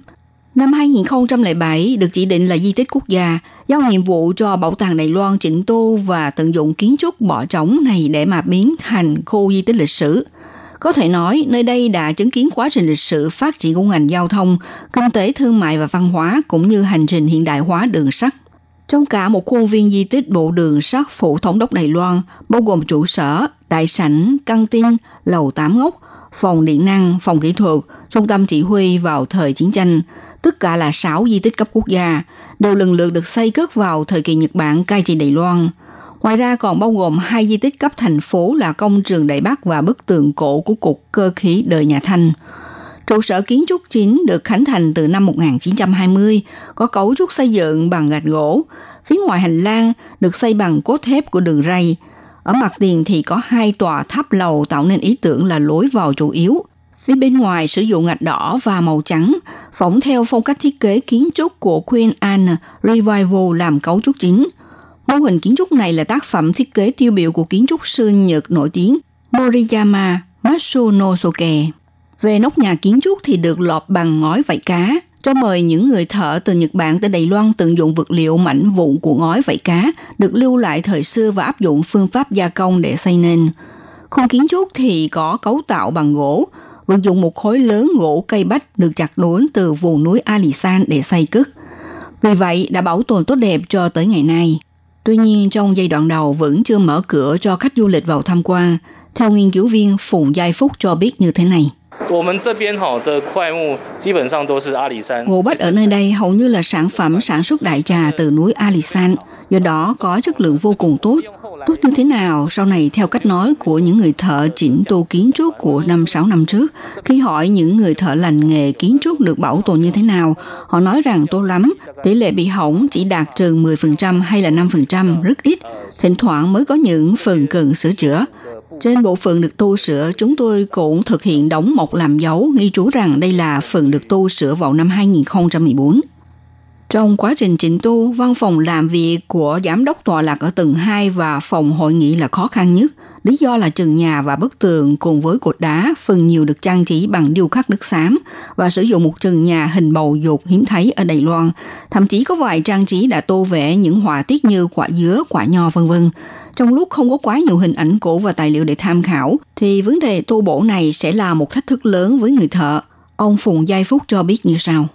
Speaker 1: Năm 2007 được chỉ định là di tích quốc gia, giao nhiệm vụ cho Bảo tàng Đài Loan chỉnh tu và tận dụng kiến trúc bỏ trống này để mà biến thành khu di tích lịch sử. Có thể nói, nơi đây đã chứng kiến quá trình lịch sử phát triển của ngành giao thông, kinh tế thương mại và văn hóa cũng như hành trình hiện đại hóa đường sắt. Trong cả một khuôn viên di tích bộ đường sắt phủ thống đốc Đài Loan, bao gồm trụ sở, đại sảnh, căng tin, lầu tám ngốc, phòng điện năng, phòng kỹ thuật, trung tâm chỉ huy vào thời chiến tranh, tất cả là 6 di tích cấp quốc gia, đều lần lượt được xây cất vào thời kỳ Nhật Bản cai trị Đài Loan. Ngoài ra còn bao gồm hai di tích cấp thành phố là công trường Đại Bắc và bức tượng cổ của Cục Cơ khí đời nhà Thanh. Trụ sở kiến trúc chính được khánh thành từ năm 1920, có cấu trúc xây dựng bằng gạch gỗ. Phía ngoài hành lang được xây bằng cốt thép của đường ray. Ở mặt tiền thì có hai tòa tháp lầu tạo nên ý tưởng là lối vào chủ yếu. Phía bên ngoài sử dụng gạch đỏ và màu trắng, phỏng theo phong cách thiết kế kiến trúc của Queen Anne Revival làm cấu trúc chính. Mô hình kiến trúc này là tác phẩm thiết kế tiêu biểu của kiến trúc sư Nhật nổi tiếng Moriyama Matsunosuke. Về nóc nhà kiến trúc thì được lọt bằng ngói vảy cá, cho mời những người thợ từ Nhật Bản tới Đài Loan tận dụng vật liệu mảnh vụn của ngói vảy cá được lưu lại thời xưa và áp dụng phương pháp gia công để xây nên. Khung kiến trúc thì có cấu tạo bằng gỗ, vận dụng một khối lớn gỗ cây bách được chặt đốn từ vùng núi Alisan để xây cất. Vì vậy đã bảo tồn tốt đẹp cho tới ngày nay. Tuy nhiên trong giai đoạn đầu vẫn chưa mở cửa cho khách du lịch vào tham quan. Theo nghiên cứu viên Phùng Giai Phúc cho biết như thế này. Ngô bách ở nơi đây hầu như là sản phẩm sản xuất đại trà từ núi Alisan, do đó có chất lượng vô cùng tốt. Tốt như thế nào sau này theo cách nói của những người thợ chỉnh tu kiến trúc của năm 6 năm trước, khi hỏi những người thợ lành nghề kiến trúc được bảo tồn như thế nào, họ nói rằng tốt lắm, tỷ lệ bị hỏng chỉ đạt chừng 10% hay là 5%, rất ít, thỉnh thoảng mới có những phần cần sửa chữa. Trên bộ phận được tu sửa, chúng tôi cũng thực hiện đóng mộc làm dấu, ghi chú rằng đây là phần được tu sửa vào năm 2014. Trong quá trình chỉnh tu, văn phòng làm việc của giám đốc tọa lạc ở tầng 2 và phòng hội nghị là khó khăn nhất. Lý do là trần nhà và bức tường cùng với cột đá phần nhiều được trang trí bằng điêu khắc nước xám và sử dụng một trần nhà hình bầu dục hiếm thấy ở Đài Loan. Thậm chí có vài trang trí đã tô vẽ những họa tiết như quả dứa, quả nho vân vân. Trong lúc không có quá nhiều hình ảnh cổ và tài liệu để tham khảo, thì vấn đề tô bổ này sẽ là một thách thức lớn với người thợ. Ông Phùng Giai Phúc cho biết như sau.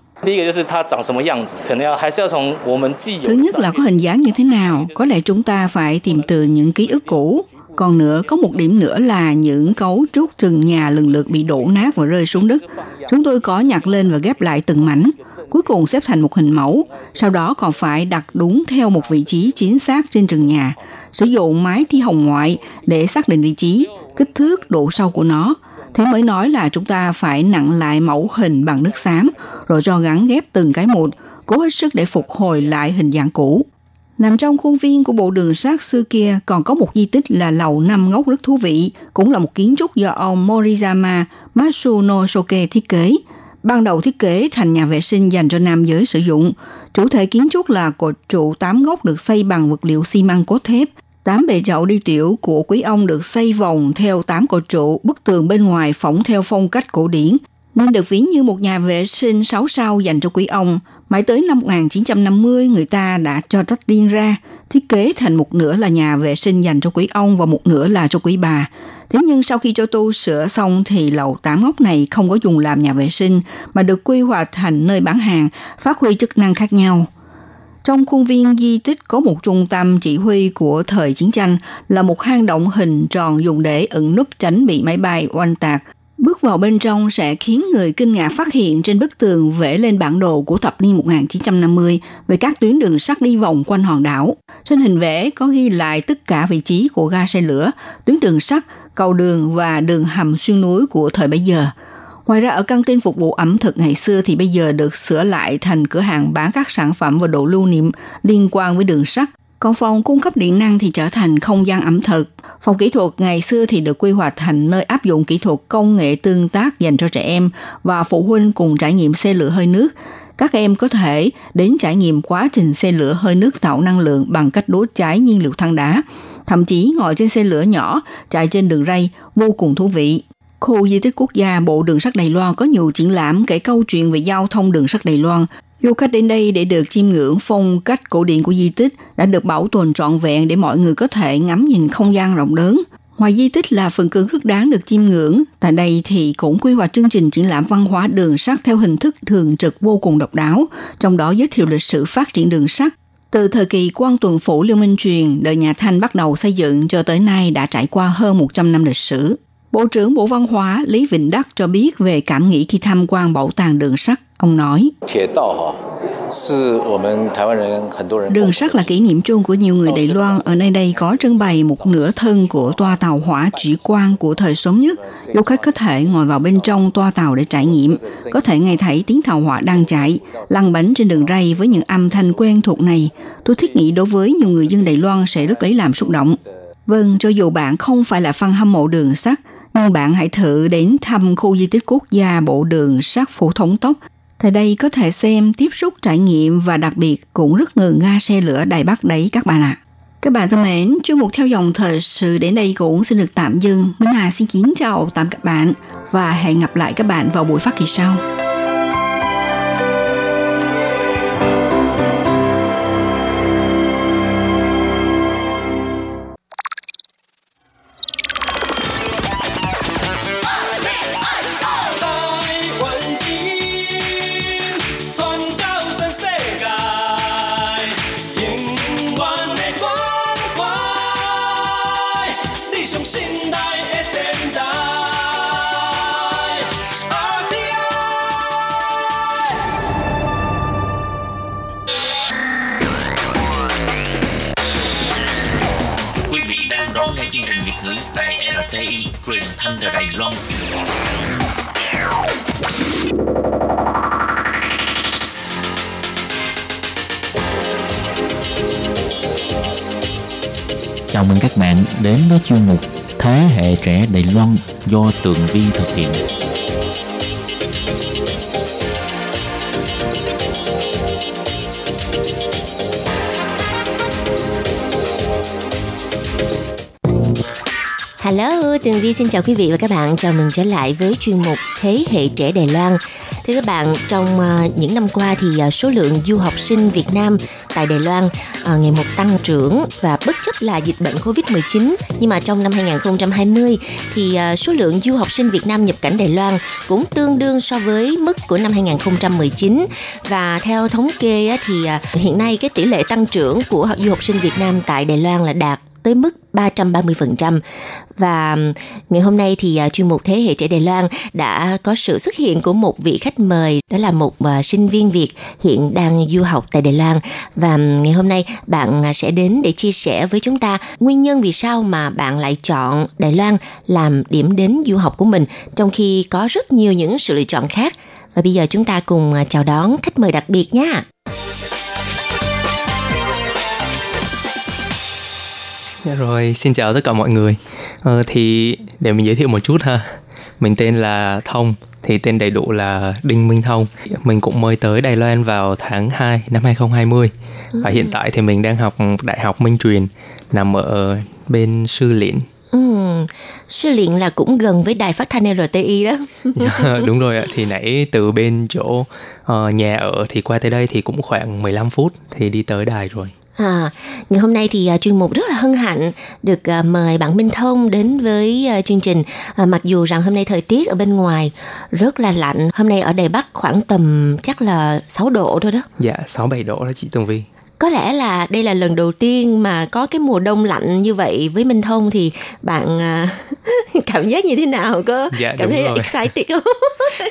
Speaker 1: Thứ nhất là có hình dáng như thế nào, có lẽ chúng ta phải tìm từ những ký ức cũ, còn nữa, có một điểm nữa là những cấu trúc trần nhà lần lượt bị đổ nát và rơi xuống đất. Chúng tôi có nhặt lên và ghép lại từng mảnh, cuối cùng xếp thành một hình mẫu. Sau đó còn phải đặt đúng theo một vị trí chính xác trên trần nhà. Sử dụng máy thi hồng ngoại để xác định vị trí, kích thước, độ sâu của nó. Thế mới nói là chúng ta phải nặng lại mẫu hình bằng nước xám, rồi cho gắn ghép từng cái một, cố hết sức để phục hồi lại hình dạng cũ. Nằm trong khuôn viên của bộ đường sắt xưa kia còn có một di tích là lầu năm ngốc rất thú vị, cũng là một kiến trúc do ông Morizama Masunosuke thiết kế. Ban đầu thiết kế thành nhà vệ sinh dành cho nam giới sử dụng. Chủ thể kiến trúc là cột trụ tám góc được xây bằng vật liệu xi măng cốt thép. Tám bề chậu đi tiểu của quý ông được xây vòng theo tám cột trụ, bức tường bên ngoài phỏng theo phong cách cổ điển, nên được ví như một nhà vệ sinh 6 sao dành cho quý ông. Mãi tới năm 1950, người ta đã cho tách riêng ra, thiết kế thành một nửa là nhà vệ sinh dành cho quý ông và một nửa là cho quý bà. Thế nhưng sau khi cho tu sửa xong thì lầu tám ngóc này không có dùng làm nhà vệ sinh mà được quy hoạch thành nơi bán hàng, phát huy chức năng khác nhau. Trong khuôn viên di tích có một trung tâm chỉ huy của thời chiến tranh là một hang động hình tròn dùng để ẩn núp tránh bị máy bay oanh tạc. Bước vào bên trong sẽ khiến người kinh ngạc phát hiện trên bức tường vẽ lên bản đồ của thập niên 1950 về các tuyến đường sắt đi vòng quanh hòn đảo. Trên hình vẽ có ghi lại tất cả vị trí của ga xe lửa, tuyến đường sắt, cầu đường và đường hầm xuyên núi của thời bấy giờ. Ngoài ra ở căng tin phục vụ ẩm thực ngày xưa thì bây giờ được sửa lại thành cửa hàng bán các sản phẩm và đồ lưu niệm liên quan với đường sắt. Còn phòng cung cấp điện năng thì trở thành không gian ẩm thực. Phòng kỹ thuật ngày xưa thì được quy hoạch thành nơi áp dụng kỹ thuật công nghệ tương tác dành cho trẻ em và phụ huynh cùng trải nghiệm xe lửa hơi nước. Các em có thể đến trải nghiệm quá trình xe lửa hơi nước tạo năng lượng bằng cách đốt cháy nhiên liệu than đá. Thậm chí, ngồi trên xe lửa nhỏ, chạy trên đường ray, vô cùng thú vị. Khu di tích quốc gia Bộ Đường sắt Đài Loan có nhiều triển lãm kể câu chuyện về giao thông đường sắt Đài Loan. Du khách đến đây để được chiêm ngưỡng phong cách cổ điển của di tích đã được bảo tồn trọn vẹn để mọi người có thể ngắm nhìn không gian rộng lớn. Ngoài di tích là phần cứng rất đáng được chiêm ngưỡng, tại đây thì cũng quy hoạch chương trình triển lãm văn hóa đường sắt theo hình thức thường trực vô cùng độc đáo, trong đó giới thiệu lịch sử phát triển đường sắt. Từ thời kỳ quan tuần phủ Liêu Minh Truyền, đời nhà Thanh bắt đầu xây dựng cho tới nay đã trải qua hơn 100 năm lịch sử. Bộ trưởng Bộ Văn hóa Lý Vịnh Đắc cho biết về cảm nghĩ khi tham quan bảo tàng đường sắt. Ông nói, Đường sắt là kỷ niệm chung của nhiều người Đài Loan. Ở nơi đây có trưng bày một nửa thân của toa tàu hỏa chỉ quan của thời sống nhất. Du khách có thể ngồi vào bên trong toa tàu để trải nghiệm. Có thể nghe thấy tiếng tàu hỏa đang chạy, lăn bánh trên đường ray với những âm thanh quen thuộc này. Tôi thiết nghĩ đối với nhiều người dân Đài Loan sẽ rất lấy làm xúc động. Vâng, cho dù bạn không phải là fan hâm mộ đường sắt, nhưng bạn hãy thử đến thăm khu di tích quốc gia bộ đường sắt phủ thống tốc thời đây có thể xem, tiếp xúc, trải nghiệm và đặc biệt cũng rất ngừng nga xe lửa Đài Bắc đấy các bạn ạ. Các bạn thân mến, chuyên mục theo dòng thời sự đến đây cũng xin được tạm dừng. Minh Hà xin kính chào tạm các bạn và hẹn gặp lại các bạn vào buổi phát kỳ sau.
Speaker 5: Mừng các bạn đến với chuyên mục Thế hệ trẻ Đài Loan do Tường Vi thực hiện.
Speaker 3: Hello, Tường Vi xin chào quý vị và các bạn. Chào mừng trở lại với chuyên mục Thế hệ trẻ Đài Loan. Thưa các bạn, trong ờ, những năm qua thì ờ, số lượng du học sinh Việt Nam tại Đài Loan à, ngày một tăng trưởng và bất chấp là dịch bệnh Covid-19 nhưng mà trong năm 2020 thì à, số lượng du học sinh Việt Nam nhập cảnh Đài Loan cũng tương đương so với mức của năm 2019 và theo thống kê thì à, hiện nay cái tỷ lệ tăng trưởng của du học sinh Việt Nam tại Đài Loan là đạt tới mức 330% và ngày hôm nay thì à, chuyên mục Thế hệ trẻ Đài Loan đã có sự xuất hiện của một vị khách mời, đó là một à, sinh viên Việt hiện đang du học tại Đài Loan. Và ngày hôm nay bạn à, sẽ đến để chia sẻ với chúng ta nguyên nhân vì sao mà bạn lại chọn Đài Loan làm điểm đến du học của mình, trong khi có rất nhiều những sự lựa chọn khác. Và bây giờ chúng ta cùng chào đón khách mời đặc biệt nha.
Speaker 6: Rồi, xin chào tất cả mọi người. Ờ, thì để mình giới thiệu một chút ha. Mình tên là Thông, thì tên đầy đủ là Đinh Minh Thông. Mình cũng mới tới Đài Loan vào tháng 2 năm 2020. Và hiện ừ. tại thì mình đang học Đại học Minh Truyền nằm ở bên Sư Liễn.
Speaker 3: Ừ, Sư Liễn là cũng gần với đài phát thanh RTI đó.
Speaker 6: Dạ, đúng rồi ạ. Thì nãy từ bên chỗ uh, nhà ở thì qua tới đây thì cũng khoảng 15 phút thì đi tới đài rồi.
Speaker 3: À, ngày hôm nay thì uh, chuyên mục rất là hân hạnh được uh, mời bạn Minh Thông đến với uh, chương trình. À, mặc dù rằng hôm nay thời tiết ở bên ngoài rất là lạnh, hôm nay ở Đài Bắc khoảng tầm chắc là 6 độ thôi đó.
Speaker 6: Dạ, 6 7 độ đó chị Tường Vi.
Speaker 3: Có lẽ là đây là lần đầu tiên mà có cái mùa đông lạnh như vậy với Minh Thông thì bạn uh, cảm giác như thế nào? Có
Speaker 6: dạ,
Speaker 3: cảm thấy
Speaker 6: rồi.
Speaker 3: excited không?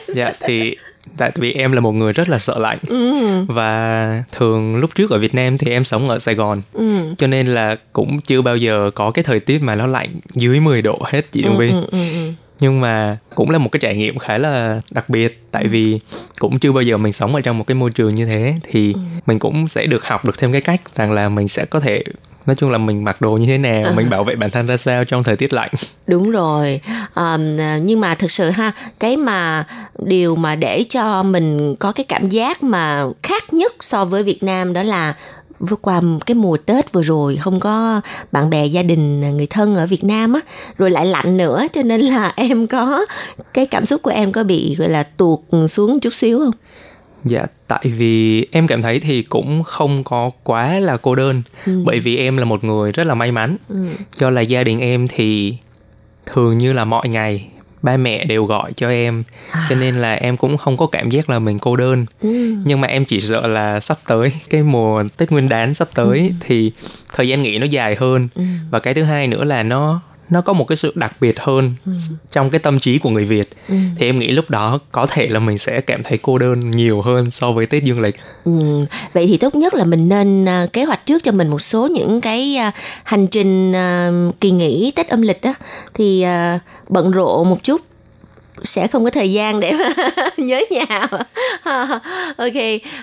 Speaker 6: dạ thì tại vì em là một người rất là sợ lạnh ừ. và thường lúc trước ở Việt Nam thì em sống ở Sài Gòn ừ. cho nên là cũng chưa bao giờ có cái thời tiết mà nó lạnh dưới 10 độ hết chị Đường ừ, Vi ừ, ừ, ừ. Nhưng mà cũng là một cái trải nghiệm khá là đặc biệt tại vì cũng chưa bao giờ mình sống ở trong một cái môi trường như thế thì ừ. mình cũng sẽ được học được thêm cái cách rằng là mình sẽ có thể nói chung là mình mặc đồ như thế nào à. mình bảo vệ bản thân ra sao trong thời tiết lạnh
Speaker 3: đúng rồi à, nhưng mà thực sự ha cái mà điều mà để cho mình có cái cảm giác mà khác nhất so với việt nam đó là vừa qua cái mùa Tết vừa rồi không có bạn bè gia đình người thân ở Việt Nam á rồi lại lạnh nữa cho nên là em có cái cảm xúc của em có bị gọi là tuột xuống chút xíu không?
Speaker 6: Dạ, tại vì em cảm thấy thì cũng không có quá là cô đơn ừ. bởi vì em là một người rất là may mắn. Ừ. Do là gia đình em thì thường như là mọi ngày ba mẹ đều gọi cho em à. cho nên là em cũng không có cảm giác là mình cô đơn ừ. nhưng mà em chỉ sợ là sắp tới cái mùa tết nguyên đán sắp tới ừ. thì thời gian nghỉ nó dài hơn ừ. và cái thứ hai nữa là nó nó có một cái sự đặc biệt hơn ừ. trong cái tâm trí của người Việt ừ. thì em nghĩ lúc đó có thể là mình sẽ cảm thấy cô đơn nhiều hơn so với tết dương lịch
Speaker 3: ừ. vậy thì tốt nhất là mình nên uh, kế hoạch trước cho mình một số những cái uh, hành trình uh, kỳ nghỉ tết âm lịch đó thì uh, bận rộn một chút sẽ không có thời gian để mà nhớ nhà. Ok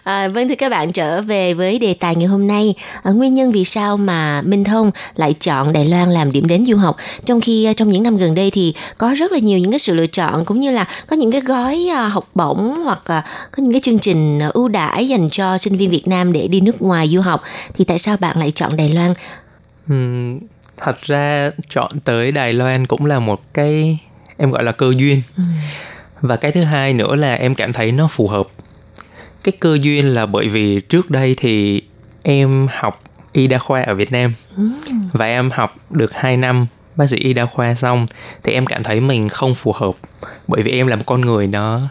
Speaker 3: à, vâng thưa các bạn trở về với đề tài ngày hôm nay. À, nguyên nhân vì sao mà minh thông lại chọn đài loan làm điểm đến du học? Trong khi à, trong những năm gần đây thì có rất là nhiều những cái sự lựa chọn cũng như là có những cái gói à, học bổng hoặc à, có những cái chương trình à, ưu đãi dành cho sinh viên việt nam để đi nước ngoài du học. Thì tại sao bạn lại chọn đài loan?
Speaker 6: Uhm, thật ra chọn tới đài loan cũng là một cái em gọi là cơ duyên ừ. và cái thứ hai nữa là em cảm thấy nó phù hợp cái cơ duyên là bởi vì trước đây thì em học y đa khoa ở Việt Nam ừ. và em học được 2 năm bác sĩ y đa khoa xong thì em cảm thấy mình không phù hợp bởi vì em là một con người nó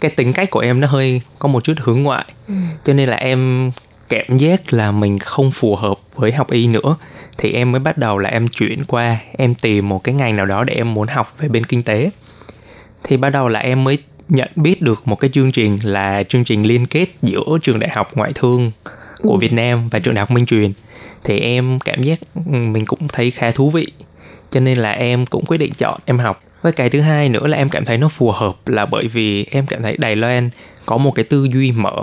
Speaker 6: cái tính cách của em nó hơi có một chút hướng ngoại ừ. cho nên là em cảm giác là mình không phù hợp với học y nữa thì em mới bắt đầu là em chuyển qua em tìm một cái ngành nào đó để em muốn học về bên kinh tế. Thì bắt đầu là em mới nhận biết được một cái chương trình là chương trình liên kết giữa trường đại học ngoại thương của ừ. Việt Nam và trường đại học Minh Truyền. Thì em cảm giác ừ, mình cũng thấy khá thú vị cho nên là em cũng quyết định chọn em học. Với cái thứ hai nữa là em cảm thấy nó phù hợp là bởi vì em cảm thấy Đài Loan có một cái tư duy mở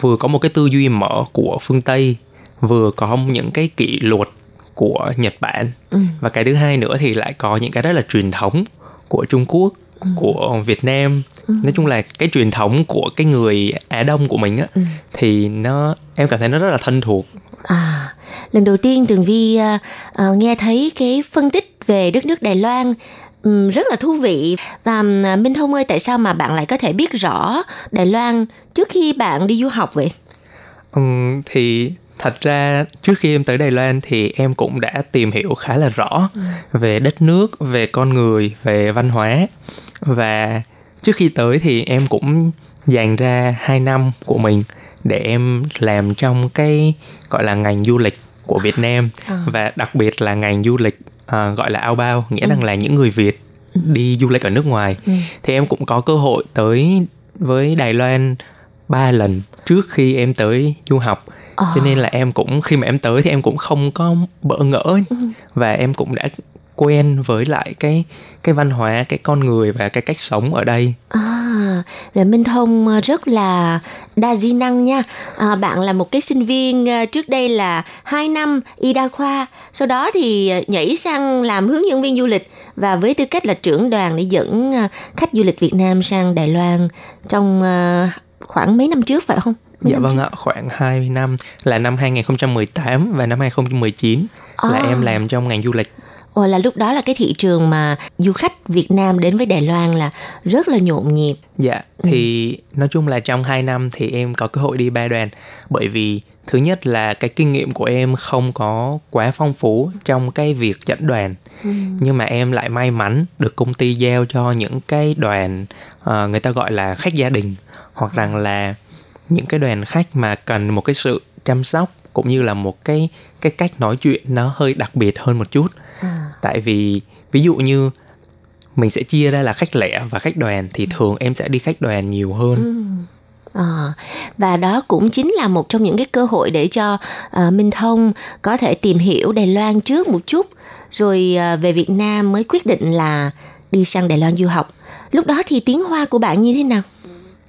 Speaker 6: vừa có một cái tư duy mở của phương Tây vừa có những cái kỷ luật của Nhật Bản ừ. và cái thứ hai nữa thì lại có những cái rất là truyền thống của Trung Quốc ừ. của Việt Nam ừ. nói chung là cái truyền thống của cái người Á Đông của mình á ừ. thì nó em cảm thấy nó rất là thân thuộc
Speaker 3: à lần đầu tiên Tường Vi uh, uh, nghe thấy cái phân tích về đất nước Đài Loan um, rất là thú vị và uh, Minh Thông ơi tại sao mà bạn lại có thể biết rõ Đài Loan trước khi bạn đi du học vậy?
Speaker 6: Um, thì thật ra trước khi em tới Đài Loan thì em cũng đã tìm hiểu khá là rõ ừ. về đất nước, về con người, về văn hóa và trước khi tới thì em cũng dành ra 2 năm của mình để em làm trong cái gọi là ngành du lịch của Việt Nam à. và đặc biệt là ngành du lịch uh, gọi là outbound nghĩa ừ. rằng là những người Việt đi du lịch ở nước ngoài ừ. thì em cũng có cơ hội tới với Đài Loan ba lần trước khi em tới du học à. cho nên là em cũng khi mà em tới thì em cũng không có bỡ ngỡ ừ. và em cũng đã quen với lại cái cái văn hóa cái con người và cái cách sống ở đây
Speaker 3: à là minh thông ờ, rất là đa di năng nha à, bạn là một cái sinh viên ờ, trước đây là 2 năm y đa khoa sau đó thì nhảy sang làm hướng dẫn viên du lịch và với tư cách là trưởng đoàn để dẫn khách du lịch Việt Nam sang Đài Loan trong khoảng mấy năm trước phải không?
Speaker 6: Mấy dạ vâng ạ, khoảng 2 năm là năm 2018 và năm 2019 à. là em làm trong ngành du lịch.
Speaker 3: Ồ là lúc đó là cái thị trường mà du khách Việt Nam đến với Đài Loan là rất là nhộn nhịp.
Speaker 6: Dạ, thì ừ. nói chung là trong 2 năm thì em có cơ hội đi ba đoàn bởi vì thứ nhất là cái kinh nghiệm của em không có quá phong phú trong cái việc dẫn đoàn ừ. nhưng mà em lại may mắn được công ty giao cho những cái đoàn uh, người ta gọi là khách gia đình hoặc rằng là những cái đoàn khách mà cần một cái sự chăm sóc cũng như là một cái cái cách nói chuyện nó hơi đặc biệt hơn một chút. Tại vì ví dụ như mình sẽ chia ra là khách lẻ và khách đoàn thì ừ. thường em sẽ đi khách đoàn nhiều hơn ừ.
Speaker 3: À, và đó cũng chính là một trong những cái cơ hội để cho uh, Minh Thông có thể tìm hiểu Đài Loan trước một chút rồi uh, về Việt Nam mới quyết định là đi sang Đài Loan du học. Lúc đó thì tiếng Hoa của bạn như thế nào?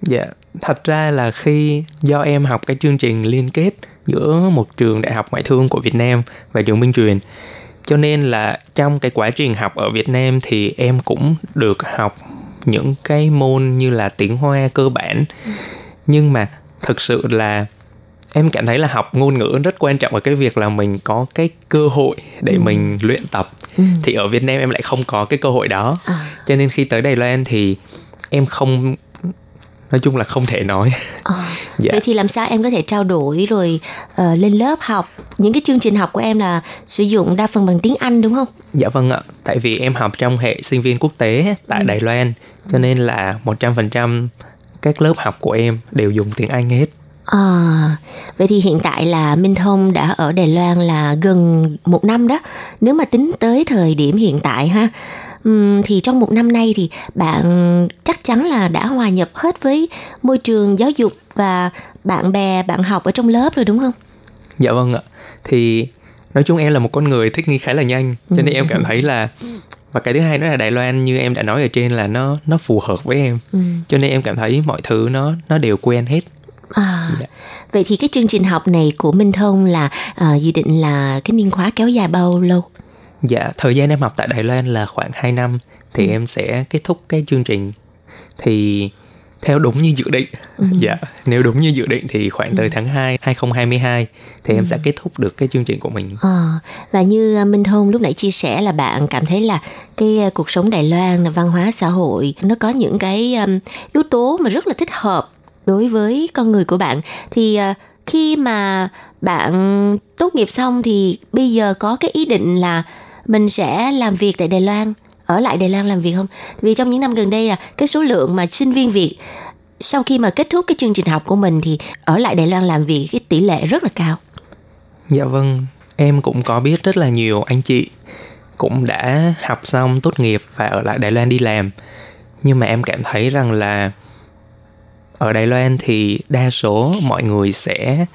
Speaker 6: Dạ, thật ra là khi do em học cái chương trình liên kết giữa một trường đại học ngoại thương của Việt Nam và trường Minh Truyền cho nên là trong cái quá trình học ở Việt Nam thì em cũng được học những cái môn như là tiếng Hoa cơ bản nhưng mà thực sự là em cảm thấy là học ngôn ngữ rất quan trọng ở cái việc là mình có cái cơ hội để ừ. mình luyện tập ừ. thì ở Việt Nam em lại không có cái cơ hội đó à. cho nên khi tới Đài Loan thì em không nói chung là không thể nói.
Speaker 3: À, dạ. vậy thì làm sao em có thể trao đổi rồi uh, lên lớp học? Những cái chương trình học của em là sử dụng đa phần bằng tiếng anh đúng không?
Speaker 6: Dạ vâng ạ. Tại vì em học trong hệ sinh viên quốc tế tại ừ. đài loan cho nên là một trăm phần trăm các lớp học của em đều dùng tiếng anh hết.
Speaker 3: À, vậy thì hiện tại là Minh Thông đã ở Đài Loan là gần một năm đó. Nếu mà tính tới thời điểm hiện tại ha, um, thì trong một năm nay thì bạn chắc chắn là đã hòa nhập hết với môi trường giáo dục và bạn bè bạn học ở trong lớp rồi đúng không
Speaker 6: dạ vâng ạ thì nói chung em là một con người thích nghi khá là nhanh cho nên em cảm thấy là và cái thứ hai nữa là Đài Loan như em đã nói ở trên là nó nó phù hợp với em ừ. cho nên em cảm thấy mọi thứ nó nó đều quen hết
Speaker 3: À, dạ. vậy thì cái chương trình học này của Minh Thông là uh, dự định là cái niên khóa kéo dài bao lâu?
Speaker 6: Dạ, thời gian em học tại Đài Loan là khoảng 2 năm thì ừ. em sẽ kết thúc cái chương trình thì theo đúng như dự định. Ừ. Dạ, nếu đúng như dự định thì khoảng tới ừ. tháng 2 2022 thì ừ. em sẽ kết thúc được cái chương trình của mình.
Speaker 3: À, và như Minh Thông lúc nãy chia sẻ là bạn cảm thấy là cái à, cuộc sống Đài Loan là văn hóa xã hội nó có những cái um, yếu tố mà rất là thích hợp đối với con người của bạn thì uh, khi mà bạn tốt nghiệp xong thì bây giờ có cái ý định là mình sẽ làm việc tại Đài Loan ở lại Đài Loan làm việc không? Vì trong những năm gần đây à cái số lượng mà sinh viên Việt sau khi mà kết thúc cái chương trình học của mình thì ở lại Đài Loan làm việc cái tỷ lệ rất là cao.
Speaker 6: Dạ vâng, em cũng có biết rất là nhiều anh chị cũng đã học xong tốt nghiệp và ở lại Đài Loan đi làm. Nhưng mà em cảm thấy rằng là ở Đài Loan thì đa số mọi người sẽ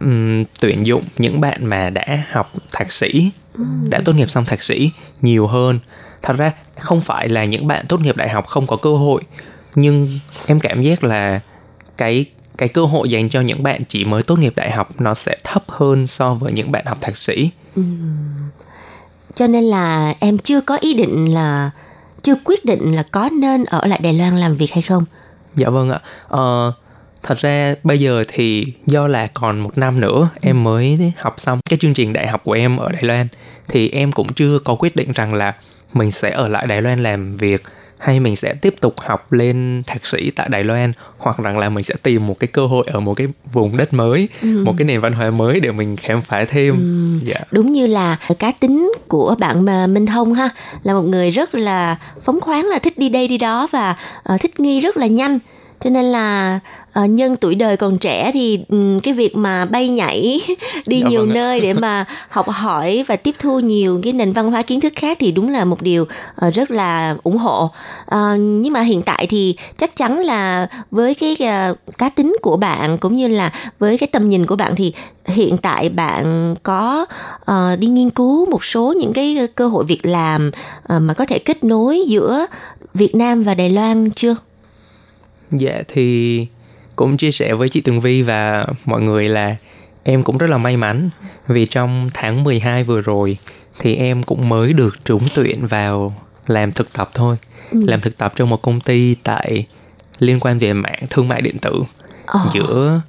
Speaker 6: um, tuyển dụng những bạn mà đã học thạc sĩ đã tốt nghiệp xong thạc sĩ nhiều hơn. Thật ra không phải là những bạn tốt nghiệp đại học không có cơ hội nhưng em cảm giác là cái cái cơ hội dành cho những bạn chỉ mới tốt nghiệp đại học nó sẽ thấp hơn so với những bạn học thạc sĩ. Ừ.
Speaker 3: cho nên là em chưa có ý định là chưa quyết định là có nên ở lại Đài Loan làm việc hay không?
Speaker 6: Dạ vâng ạ. Ờ, thật ra bây giờ thì do là còn một năm nữa em mới học xong cái chương trình đại học của em ở Đài Loan thì em cũng chưa có quyết định rằng là mình sẽ ở lại Đài Loan làm việc hay mình sẽ tiếp tục học lên thạc sĩ tại Đài Loan hoặc rằng là mình sẽ tìm một cái cơ hội ở một cái vùng đất mới, ừ. một cái nền văn hóa mới để mình khám phá thêm.
Speaker 3: Ừ. Yeah. Dạ. Đúng như là cá tính của bạn mà Minh Thông ha, là một người rất là phóng khoáng là thích đi đây đi đó và uh, thích nghi rất là nhanh cho nên là uh, nhân tuổi đời còn trẻ thì um, cái việc mà bay nhảy đi dạ, nhiều vâng nơi để mà học hỏi và tiếp thu nhiều cái nền văn hóa kiến thức khác thì đúng là một điều uh, rất là ủng hộ uh, nhưng mà hiện tại thì chắc chắn là với cái uh, cá tính của bạn cũng như là với cái tầm nhìn của bạn thì hiện tại bạn có uh, đi nghiên cứu một số những cái cơ hội việc làm uh, mà có thể kết nối giữa Việt Nam và Đài Loan chưa?
Speaker 6: Dạ thì cũng chia sẻ với chị Tường Vi và mọi người là em cũng rất là may mắn vì trong tháng 12 vừa rồi thì em cũng mới được trúng tuyển vào làm thực tập thôi. Ừ. Làm thực tập trong một công ty tại liên quan về mạng thương mại điện tử oh. giữa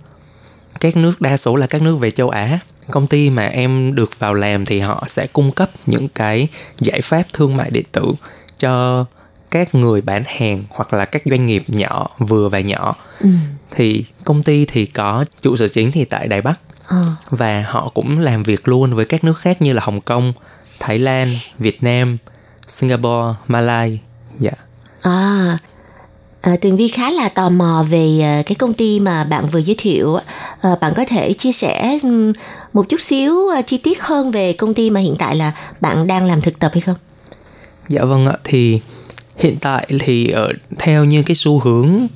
Speaker 6: các nước đa số là các nước về châu Á. Công ty mà em được vào làm thì họ sẽ cung cấp những cái giải pháp thương mại điện tử cho các người bán hàng hoặc là các doanh nghiệp nhỏ vừa và nhỏ ừ. thì công ty thì có trụ sở chính thì tại Đài Bắc à. và họ cũng làm việc luôn với các nước khác như là Hồng Kông, Thái Lan, Việt Nam, Singapore, Malai. Dạ. Yeah.
Speaker 3: À, À, Tường Vi khá là tò mò về à, cái công ty mà bạn vừa giới thiệu. À, bạn có thể chia sẻ một chút xíu à, chi tiết hơn về công ty mà hiện tại là bạn đang làm thực tập hay không?
Speaker 6: Dạ vâng ạ, thì hiện tại thì ở theo như cái xu hướng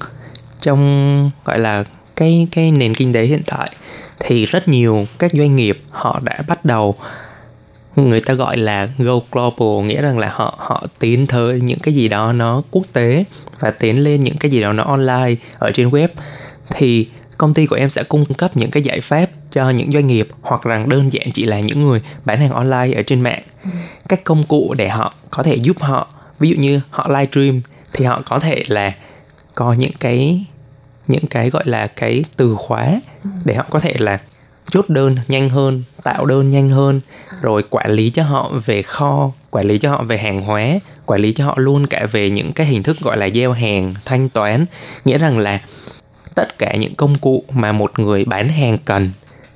Speaker 6: trong gọi là cái cái nền kinh tế hiện tại thì rất nhiều các doanh nghiệp họ đã bắt đầu người ta gọi là go global nghĩa rằng là họ họ tiến tới những cái gì đó nó quốc tế và tiến lên những cái gì đó nó online ở trên web thì công ty của em sẽ cung cấp những cái giải pháp cho những doanh nghiệp hoặc rằng đơn giản chỉ là những người bán hàng online ở trên mạng ừ. các công cụ để họ có thể giúp họ ví dụ như họ live stream thì họ có thể là có những cái những cái gọi là cái từ khóa để họ có thể là chốt đơn nhanh hơn, tạo đơn nhanh hơn, rồi quản lý cho họ về kho, quản lý cho họ về hàng hóa, quản lý cho họ luôn cả về những cái hình thức gọi là gieo hàng, thanh toán. Nghĩa rằng là tất cả những công cụ mà một người bán hàng cần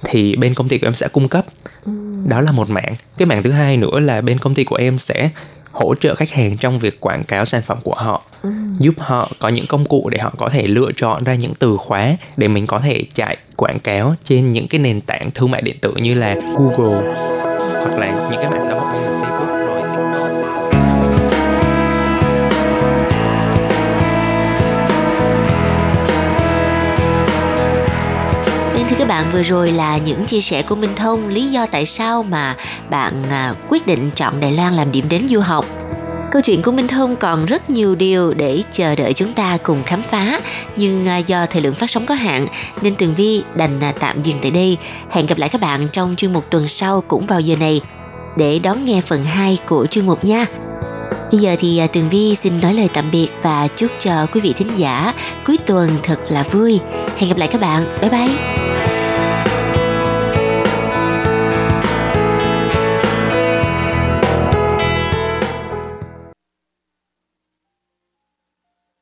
Speaker 6: thì bên công ty của em sẽ cung cấp. Đó là một mạng cái mạng thứ hai nữa là bên công ty của em sẽ hỗ trợ khách hàng trong việc quảng cáo sản phẩm của họ ừ. giúp họ có những công cụ để họ có thể lựa chọn ra những từ khóa để mình có thể chạy quảng cáo trên những cái nền tảng thương mại điện tử như là Google hoặc là những cái mạng xã hội
Speaker 3: thưa các bạn, vừa rồi là những chia sẻ của Minh Thông lý do tại sao mà bạn à, quyết định chọn Đài Loan làm điểm đến du học. Câu chuyện của Minh Thông còn rất nhiều điều để chờ đợi chúng ta cùng khám phá, nhưng à, do thời lượng phát sóng có hạn nên Tường Vi đành à, tạm dừng tại đây. Hẹn gặp lại các bạn trong chuyên mục tuần sau cũng vào giờ này để đón nghe phần 2 của chuyên mục nha. Bây giờ thì Tường Vi xin nói lời tạm biệt và chúc cho quý vị thính giả cuối tuần thật là vui. Hẹn gặp lại các bạn. Bye bye.